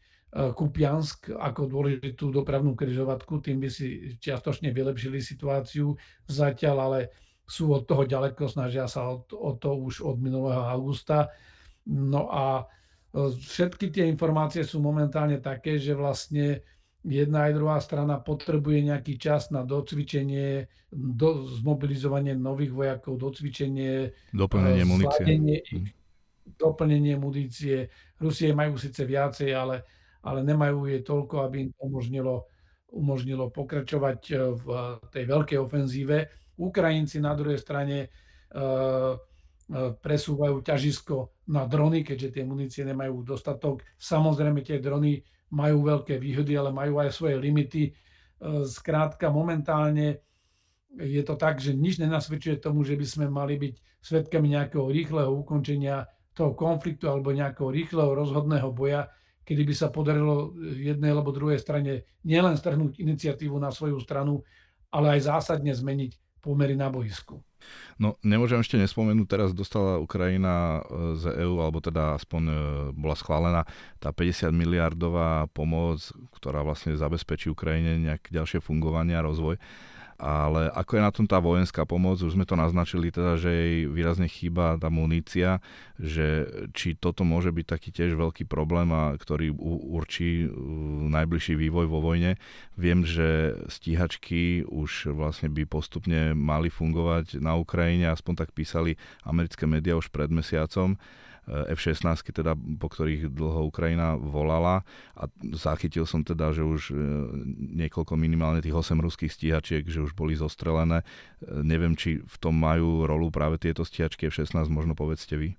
Kupiansk ako dôležitú dopravnú križovatku, tým by si čiastočne vylepšili situáciu zatiaľ, ale sú od toho ďaleko, snažia sa o to už od minulého augusta. No a všetky tie informácie sú momentálne také, že vlastne jedna aj druhá strana potrebuje nejaký čas na docvičenie, do, zmobilizovanie nových vojakov, docvičenie, doplnenie munície. Ich, doplnenie munície. Rusie majú síce viacej, ale, ale nemajú je toľko, aby im umožnilo, umožnilo pokračovať e, v tej veľkej ofenzíve. Ukrajinci na druhej strane uh, presúvajú ťažisko na drony, keďže tie munície nemajú dostatok. Samozrejme, tie drony majú veľké výhody, ale majú aj svoje limity. Skrátka, momentálne je to tak, že nič nenasvedčuje tomu, že by sme mali byť svetkami nejakého rýchleho ukončenia toho konfliktu alebo nejakého rýchleho rozhodného boja, kedy by sa podarilo jednej alebo druhej strane nielen strhnúť iniciatívu na svoju stranu, ale aj zásadne zmeniť pomery na boisku. No, nemôžem ešte nespomenúť, teraz dostala Ukrajina e, z EÚ, alebo teda aspoň e, bola schválená tá 50 miliardová pomoc, ktorá vlastne zabezpečí Ukrajine nejaké ďalšie fungovanie a rozvoj ale ako je na tom tá vojenská pomoc, už sme to naznačili teda, že jej výrazne chýba tá munícia, že či toto môže byť taký tiež veľký problém, a ktorý určí najbližší vývoj vo vojne. Viem, že stíhačky už vlastne by postupne mali fungovať na Ukrajine, aspoň tak písali americké médiá už pred mesiacom F-16, teda, po ktorých dlho Ukrajina volala a zachytil som teda, že už e, niekoľko minimálne tých 8 ruských stíhačiek, že už boli zostrelené. E, neviem, či v tom majú rolu práve tieto stíhačky F-16, možno povedzte vy.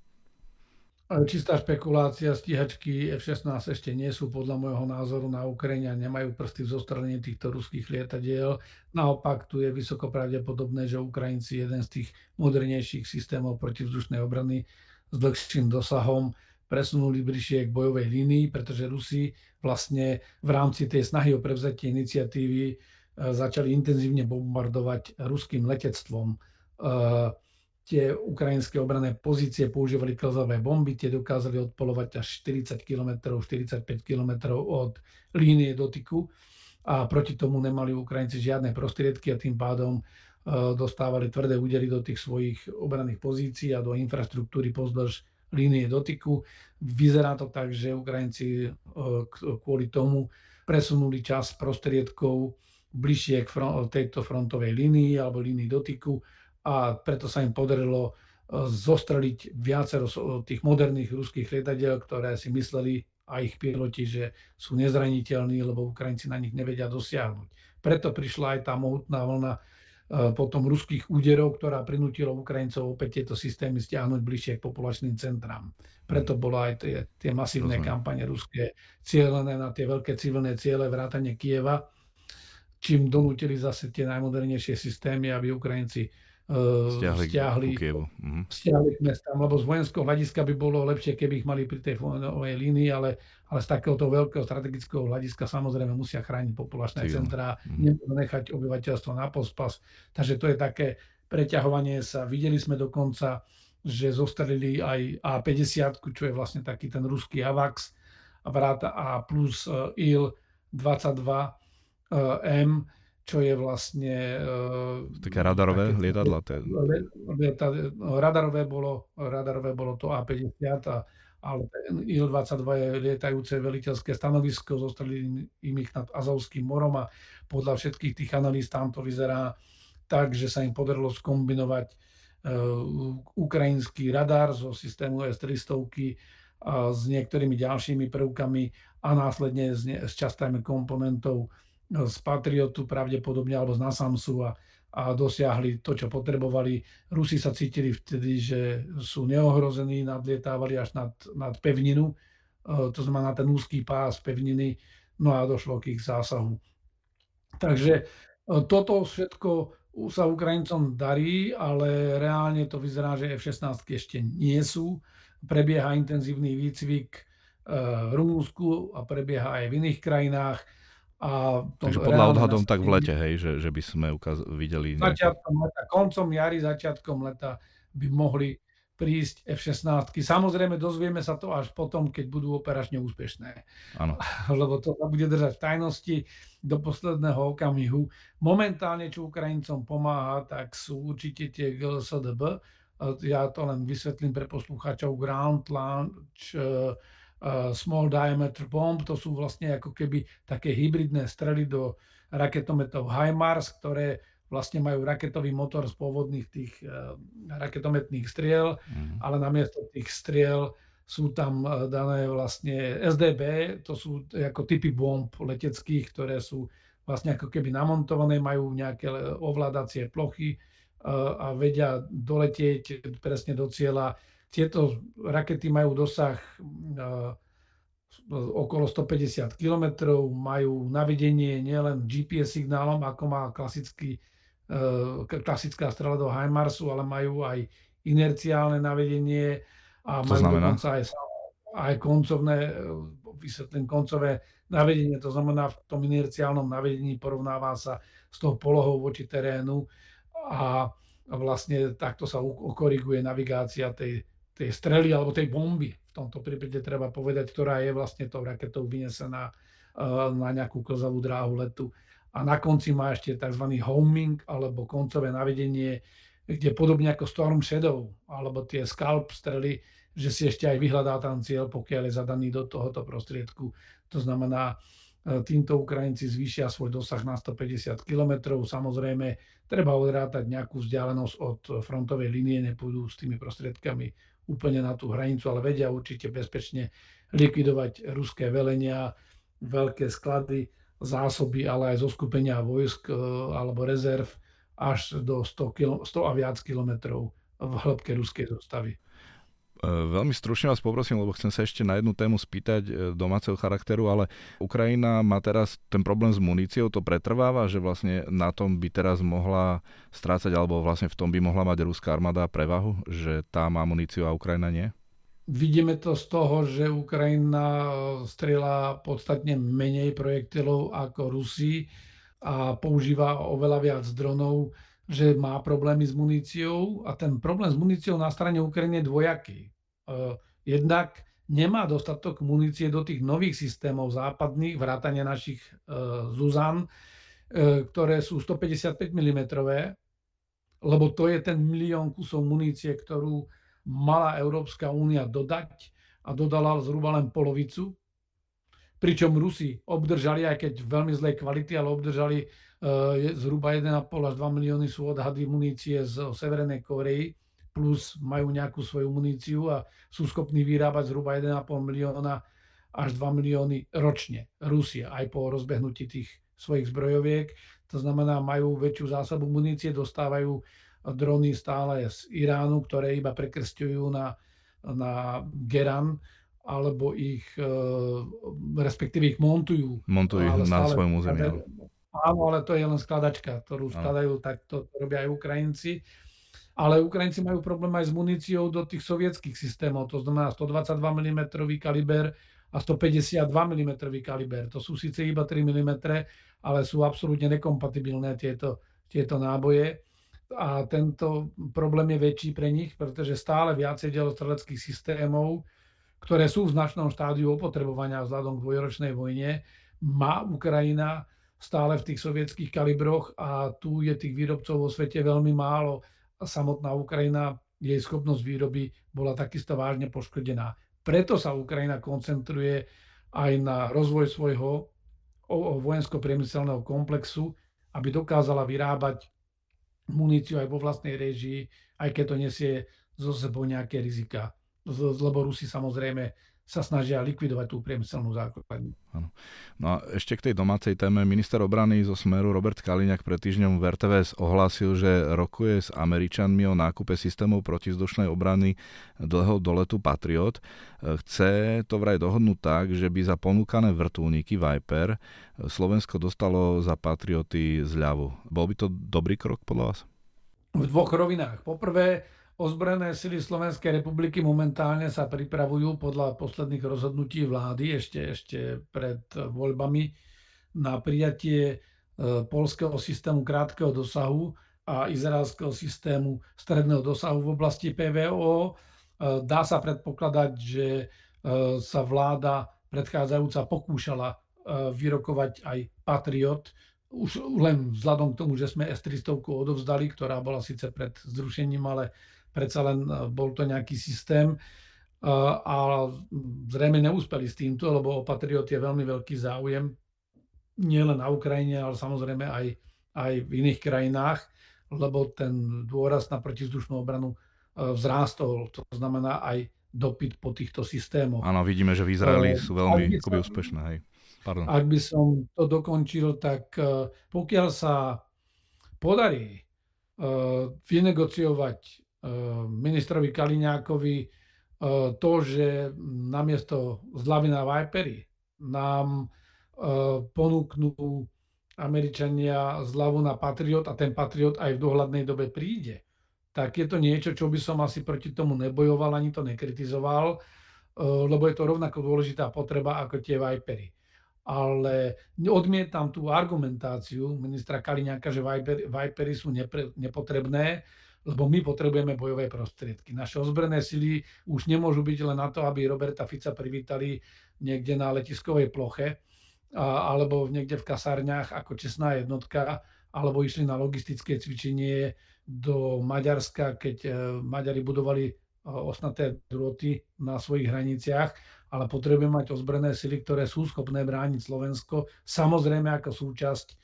Čistá špekulácia, stíhačky F-16 ešte nie sú podľa môjho názoru na Ukrajine a nemajú prsty v zostrelení týchto ruských lietadiel. Naopak tu je vysoko pravdepodobné, že Ukrajinci jeden z tých modernejších systémov protivzdušnej obrany s dlhším dosahom presunuli bližšie k bojovej línii, pretože Rusi vlastne v rámci tej snahy o prevzatie iniciatívy e, začali intenzívne bombardovať ruským letectvom. E, tie ukrajinské obrané pozície používali klzové bomby, tie dokázali odpolovať až 40 km, 45 km od línie dotyku a proti tomu nemali Ukrajinci žiadne prostriedky a tým pádom dostávali tvrdé údery do tých svojich obranných pozícií a do infraštruktúry pozdĺž línie dotyku. Vyzerá to tak, že Ukrajinci eh, kvôli tomu presunuli čas prostriedkov bližšie k tejto frontovej línii alebo línii dotyku a preto sa im podarilo eh, zostreliť viacero tých moderných ruských lietadiel, ktoré si mysleli a ich piloti, že sú nezraniteľní, lebo Ukrajinci na nich nevedia dosiahnuť. Preto prišla aj tá mohutná vlna potom ruských úderov, ktorá prinútila Ukrajincov opäť tieto systémy stiahnuť bližšie k populačným centrám. Preto bolo aj tie, tie masívne Rozumiem. kampane ruské cieľené na tie veľké civilné ciele, vrátane Kieva, čím donútili zase tie najmodernejšie systémy, aby Ukrajinci stiahli, stiahli, mhm. stiahli k mestám, lebo z vojenského hľadiska by bolo lepšie, keby ich mali pri tej vojnovej línii, ale, ale z takéhoto veľkého strategického hľadiska samozrejme musia chrániť populačné Civil. centrá, mm. nebudú nechať obyvateľstvo na pospas. Takže to je také preťahovanie sa. Videli sme dokonca, že zostrelili aj A50, čo je vlastne taký ten ruský AVAX vráta A plus e, IL-22 M, čo je vlastne... E, také radarové také, lietadla. Lieta, radarové, bolo, radarové bolo to A50, a, ale Il-22 je lietajúce veliteľské stanovisko, zostali im ich nad Azovským morom a podľa všetkých tých analýz tam to vyzerá tak, že sa im podarilo skombinovať uh, ukrajinský radar zo systému S-300 a s niektorými ďalšími prvkami a následne s, ne, s častajmi komponentov z Patriotu pravdepodobne alebo z Nasamsu a, a dosiahli to, čo potrebovali. Rusi sa cítili vtedy, že sú neohrození, nadlietávali až nad, nad pevninu, e, to znamená na ten úzký pás pevniny, no a došlo k ich zásahu. Takže e, toto všetko sa Ukrajincom darí, ale reálne to vyzerá, že F-16 ešte nie sú. Prebieha intenzívny výcvik e, v Rumúnsku a prebieha aj v iných krajinách a Takže podľa odhadom tak v lete, hej, že, že by sme ukaz- videli... Nejaké... Začiatkom leta, koncom jary, začiatkom leta by mohli prísť F-16. Samozrejme, dozvieme sa to až potom, keď budú operačne úspešné. Ano. Lebo to sa bude držať v tajnosti do posledného okamihu. Momentálne, čo Ukrajincom pomáha, tak sú určite tie GLSDB, ja to len vysvetlím pre poslucháčov, Ground Launch Small Diameter Bomb, to sú vlastne ako keby také hybridné strely do raketometov HIMARS, ktoré vlastne majú raketový motor z pôvodných tých raketometných striel, mm. ale namiesto tých striel sú tam dané vlastne SDB, to sú ako typy bomb leteckých, ktoré sú vlastne ako keby namontované, majú nejaké ovládacie plochy a vedia doletieť presne do cieľa. Tieto rakety majú dosah okolo 150 km, majú navidenie nielen GPS signálom, ako má klasický, klasická strela do HIMARSu, ale majú aj inerciálne navedenie a to majú znamená? dokonca aj, aj koncovné, vysvetlím koncové navedenie, to znamená v tom inerciálnom navedení porovnáva sa s tou polohou voči terénu a vlastne takto sa okoriguje navigácia tej, tej strely alebo tej bomby. V tomto prípade treba povedať, ktorá je vlastne tou raketou vynesená eh, na nejakú klzavú dráhu letu. A na konci má ešte tzv. homing alebo koncové navedenie, kde podobne ako Storm Shadow alebo tie scalp strely, že si ešte aj vyhľadá tam cieľ, pokiaľ je zadaný do tohoto prostriedku. To znamená, e, týmto Ukrajinci zvýšia svoj dosah na 150 km. Samozrejme, treba odrátať nejakú vzdialenosť od frontovej linie, nepôjdu s tými prostriedkami úplne na tú hranicu, ale vedia určite bezpečne likvidovať ruské velenia, veľké sklady, zásoby, ale aj zo skupenia vojsk e, alebo rezerv až do 100, kilo, 100 a viac kilometrov v hĺbke ruskej zostavy. E, veľmi stručne vás poprosím, lebo chcem sa ešte na jednu tému spýtať e, domáceho charakteru, ale Ukrajina má teraz ten problém s muníciou, to pretrváva, že vlastne na tom by teraz mohla strácať, alebo vlastne v tom by mohla mať ruská armáda prevahu, že tá má muníciu a Ukrajina nie? Vidíme to z toho, že Ukrajina e, strieľa podstatne menej projektilov ako Rusi a používa oveľa viac dronov, že má problémy s muníciou a ten problém s muníciou na strane Ukrajiny je dvojaký. E, jednak nemá dostatok munície do tých nových systémov západných, vrátane našich e, Zuzan, e, ktoré sú 155 mm, lebo to je ten milión kusov munície, ktorú mala Európska únia dodať a dodala zhruba len polovicu. Pričom Rusi obdržali, aj keď veľmi zlej kvality, ale obdržali zhruba 1,5 až 2 milióny sú odhady munície z Severnej Koreji plus majú nejakú svoju muníciu a sú schopní vyrábať zhruba 1,5 milióna až 2 milióny ročne Rusia aj po rozbehnutí tých svojich zbrojoviek. To znamená, majú väčšiu zásobu munície, dostávajú drony stále z Iránu, ktoré iba prekrstujú na, na Geran, alebo ich, e, respektíve ich montujú. Montujú ich na svojom území. Áno, ale to je len skladačka, ktorú skladajú, tak to robia aj Ukrajinci ale Ukrajinci majú problém aj s muníciou do tých sovietských systémov, to znamená 122 mm kaliber a 152 mm kaliber. To sú síce iba 3 mm, ale sú absolútne nekompatibilné tieto, tieto náboje. A tento problém je väčší pre nich, pretože stále viacej delostreleckých systémov, ktoré sú v značnom štádiu opotrebovania vzhľadom k dvojročnej vojne, má Ukrajina stále v tých sovietských kalibroch a tu je tých výrobcov vo svete veľmi málo samotná Ukrajina, jej schopnosť výroby bola takisto vážne poškodená. Preto sa Ukrajina koncentruje aj na rozvoj svojho vojensko-priemyselného komplexu, aby dokázala vyrábať muníciu aj vo vlastnej režii, aj keď to nesie zo sebou nejaké rizika. Lebo Rusi samozrejme sa snažia likvidovať tú priemyselnú základňu. No a ešte k tej domácej téme. Minister obrany zo Smeru Robert Kaliňák pred týždňom v RTVS ohlásil, že rokuje s Američanmi o nákupe systémov protizdušnej obrany dlhého doletu Patriot. Chce to vraj dohodnúť tak, že by za ponúkané vrtulníky Viper Slovensko dostalo za Patrioty zľavu. Bol by to dobrý krok podľa vás? V dvoch rovinách. Poprvé, Ozbrojené sily Slovenskej republiky momentálne sa pripravujú podľa posledných rozhodnutí vlády ešte, ešte pred voľbami na prijatie e, polského systému krátkeho dosahu a izraelského systému stredného dosahu v oblasti PVO. E, dá sa predpokladať, že e, sa vláda predchádzajúca pokúšala vyrokovať aj Patriot, už len vzhľadom k tomu, že sme S-300 odovzdali, ktorá bola síce pred zrušením, ale predsa len bol to nejaký systém a zrejme neúspeli s týmto, lebo o Patriot je veľmi veľký záujem nielen na Ukrajine, ale samozrejme aj, aj v iných krajinách, lebo ten dôraz na protizdušnú obranu vzrástol. To znamená aj dopyt po týchto systémoch. Áno, vidíme, že v Izraeli sú veľmi akoby úspešné. Hej. Pardon. Ak by som to dokončil, tak pokiaľ sa podarí vynegociovať ministrovi Kaliňákovi to, že namiesto zľavy na Vipery nám ponúknú Američania zľavu na Patriot a ten Patriot aj v dohľadnej dobe príde, tak je to niečo, čo by som asi proti tomu nebojoval, ani to nekritizoval, lebo je to rovnako dôležitá potreba ako tie Vipery. Ale odmietam tú argumentáciu ministra Kaliňáka, že Vipery sú nepotrebné, lebo my potrebujeme bojové prostriedky. Naše ozbrojené sily už nemôžu byť len na to, aby Roberta Fica privítali niekde na letiskovej ploche a, alebo niekde v kasárniach ako čestná jednotka, alebo išli na logistické cvičenie do Maďarska, keď e, Maďari budovali e, osnaté drôty na svojich hraniciach, ale potrebujeme mať ozbrojené sily, ktoré sú schopné brániť Slovensko, samozrejme ako súčasť e,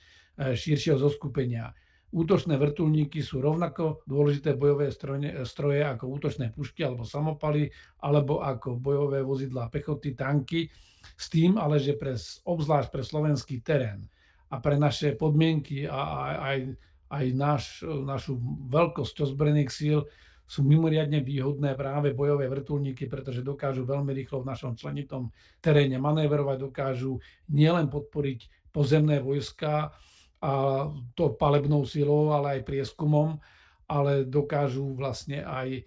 širšieho zoskupenia. Útočné vrtulníky sú rovnako dôležité bojové stroje, stroje ako útočné pušky alebo samopaly, alebo ako bojové vozidlá pechoty, tanky, s tým ale, že pre, obzvlášť pre slovenský terén a pre naše podmienky a aj, aj náš, našu veľkosť ozbrojených síl sú mimoriadne výhodné práve bojové vrtulníky, pretože dokážu veľmi rýchlo v našom členitom teréne manévrovať, dokážu nielen podporiť pozemné vojska, a to palebnou silou, ale aj prieskumom, ale dokážu vlastne aj,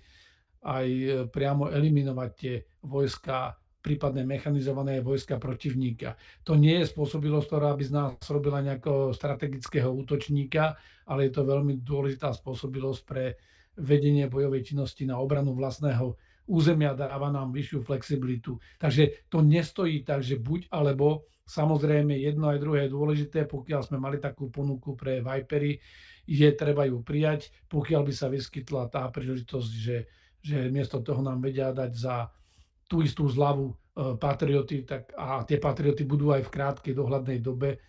aj priamo eliminovať tie vojska, prípadne mechanizované vojska protivníka. To nie je spôsobilosť, ktorá by z nás robila nejakého strategického útočníka, ale je to veľmi dôležitá spôsobilosť pre vedenie bojovej činnosti na obranu vlastného územia, dáva nám vyššiu flexibilitu. Takže to nestojí tak, že buď alebo. Samozrejme, jedno aj druhé je dôležité, pokiaľ sme mali takú ponuku pre Vipery, je treba ju prijať, pokiaľ by sa vyskytla tá príležitosť, že, že miesto toho nám vedia dať za tú istú zľavu e, patrioty, tak, a tie patrioty budú aj v krátkej dohľadnej dobe, e,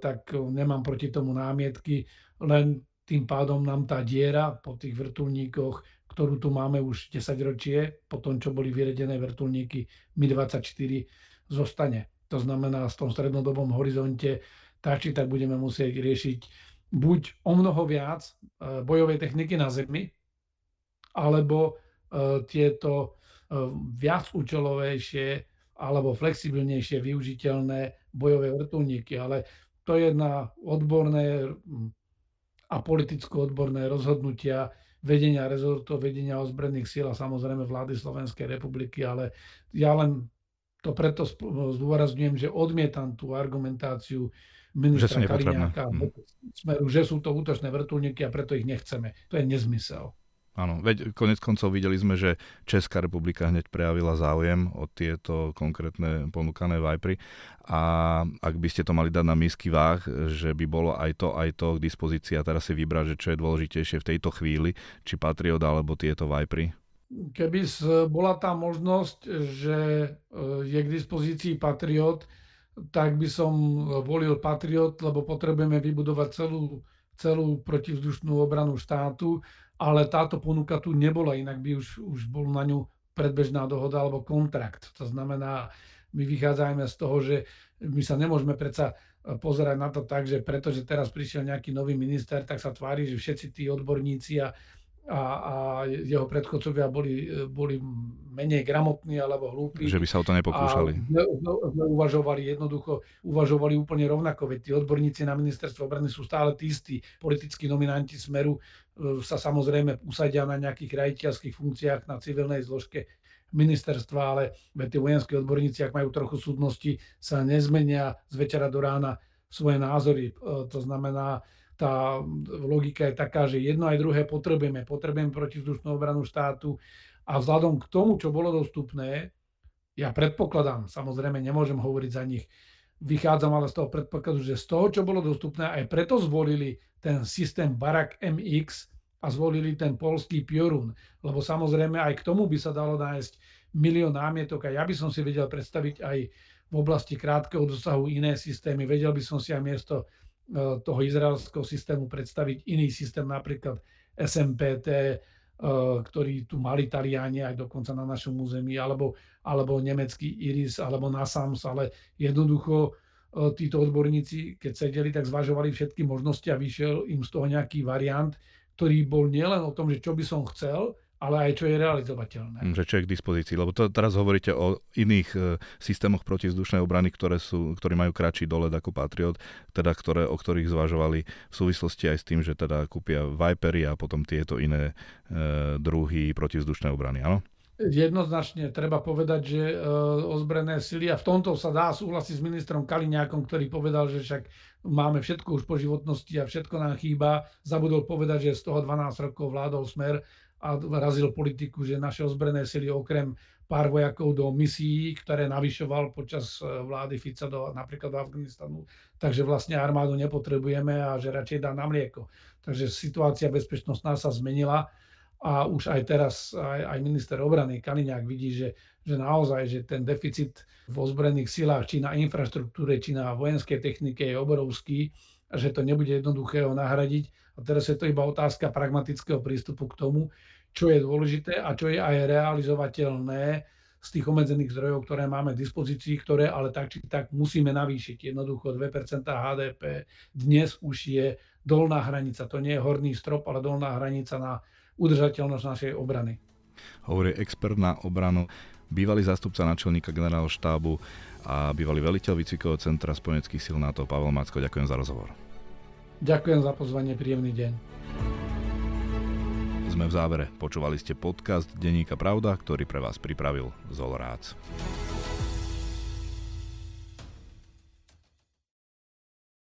tak nemám proti tomu námietky, len tým pádom nám tá diera po tých vrtulníkoch, ktorú tu máme už 10 ročie, po tom, čo boli vyredené vrtulníky Mi-24, zostane. To znamená, v tom strednodobom horizonte tak či tak budeme musieť riešiť buď o mnoho viac e, bojovej techniky na Zemi, alebo e, tieto e, viac účelovejšie alebo flexibilnejšie využiteľné bojové vrtulníky. Ale to je na odborné a politicko-odborné rozhodnutia vedenia rezortov, vedenia ozbrojených síl a samozrejme vlády Slovenskej republiky, ale ja len to preto zdôrazňujem, že odmietam tú argumentáciu ministra Kaliňáka, mhm. smeru, že sú to útočné vrtulníky a preto ich nechceme. To je nezmysel. Áno, veď konec koncov videli sme, že Česká republika hneď prejavila záujem o tieto konkrétne ponúkané Vipery a ak by ste to mali dať na misky váh, že by bolo aj to, aj to k dispozícii a teraz si vybrať, že čo je dôležitejšie v tejto chvíli, či Patriot alebo tieto Vipery? keby bola tá možnosť, že e, je k dispozícii Patriot, tak by som volil Patriot, lebo potrebujeme vybudovať celú, celú protivzdušnú obranu štátu, ale táto ponuka tu nebola, inak by už, už bol na ňu predbežná dohoda alebo kontrakt. To znamená, my vychádzajme z toho, že my sa nemôžeme predsa pozerať na to tak, že pretože teraz prišiel nejaký nový minister, tak sa tvári, že všetci tí odborníci a a, a jeho predchodcovia boli, boli menej gramotní alebo hlúpi. Že by sa o to nepokúšali. A uvažovali jednoducho, uvažovali úplne rovnako, veď tí odborníci na ministerstvo obrany sú stále tí istí. Politickí nominanti Smeru e, sa samozrejme usadia na nejakých rajiteľských funkciách na civilnej zložke ministerstva, ale tie vojenskí odborníci, ak majú trochu súdnosti, sa nezmenia z večera do rána svoje názory. E, to znamená, tá logika je taká, že jedno aj druhé potrebujeme. Potrebujeme protizdušnú obranu štátu a vzhľadom k tomu, čo bolo dostupné, ja predpokladám, samozrejme nemôžem hovoriť za nich, vychádzam ale z toho predpokladu, že z toho, čo bolo dostupné, aj preto zvolili ten systém Barak MX a zvolili ten polský Piorun. Lebo samozrejme aj k tomu by sa dalo nájsť milión námietok a ja by som si vedel predstaviť aj v oblasti krátkeho dosahu iné systémy. Vedel by som si aj miesto toho izraelského systému predstaviť iný systém, napríklad SMPT, e, ktorý tu mali Taliani aj dokonca na našom území, alebo, alebo nemecký Iris, alebo NASAMS, ale jednoducho e, títo odborníci, keď sedeli, tak zvažovali všetky možnosti a vyšiel im z toho nejaký variant, ktorý bol nielen o tom, že čo by som chcel, ale aj čo je realizovateľné. Že čo je k dispozícii, lebo to, teraz hovoríte o iných e, systémoch protizdušnej obrany, ktoré, sú, ktoré majú kratší dolet ako Patriot, teda ktoré, o ktorých zvažovali v súvislosti aj s tým, že teda kúpia Vipery a potom tieto iné e, druhy protizdušnej obrany, áno? Jednoznačne treba povedať, že e, ozbrojené sily, a v tomto sa dá súhlasiť s ministrom Kaliňákom, ktorý povedal, že však máme všetko už po životnosti a všetko nám chýba. Zabudol povedať, že z toho 12 rokov vládol smer a razil politiku, že naše ozbrojené sily okrem pár vojakov do misií, ktoré navyšoval počas e, vlády Fica do, napríklad do Afganistanu. Takže vlastne armádu nepotrebujeme a že radšej dá na mlieko. Takže situácia bezpečnostná sa zmenila a už aj teraz aj, aj minister obrany Kaliňák vidí, že, že naozaj, že ten deficit v ozbrojených silách, či na infraštruktúre, či na vojenskej technike je obrovský a že to nebude jednoduché ho nahradiť. A teraz je to iba otázka pragmatického prístupu k tomu, čo je dôležité a čo je aj realizovateľné z tých obmedzených zdrojov, ktoré máme k dispozícii, ktoré ale tak či tak musíme navýšiť. Jednoducho 2% HDP dnes už je dolná hranica. To nie je horný strop, ale dolná hranica na udržateľnosť našej obrany. Hovorí expert na obranu, bývalý zástupca načelníka generálneho štábu a bývalý veliteľ výcvikového centra spojeneckých síl NATO Pavel Macko. Ďakujem za rozhovor. Ďakujem za pozvanie, príjemný deň. Sme v závere. Počúvali ste podcast Deníka Pravda, ktorý pre vás pripravil Zol Rác.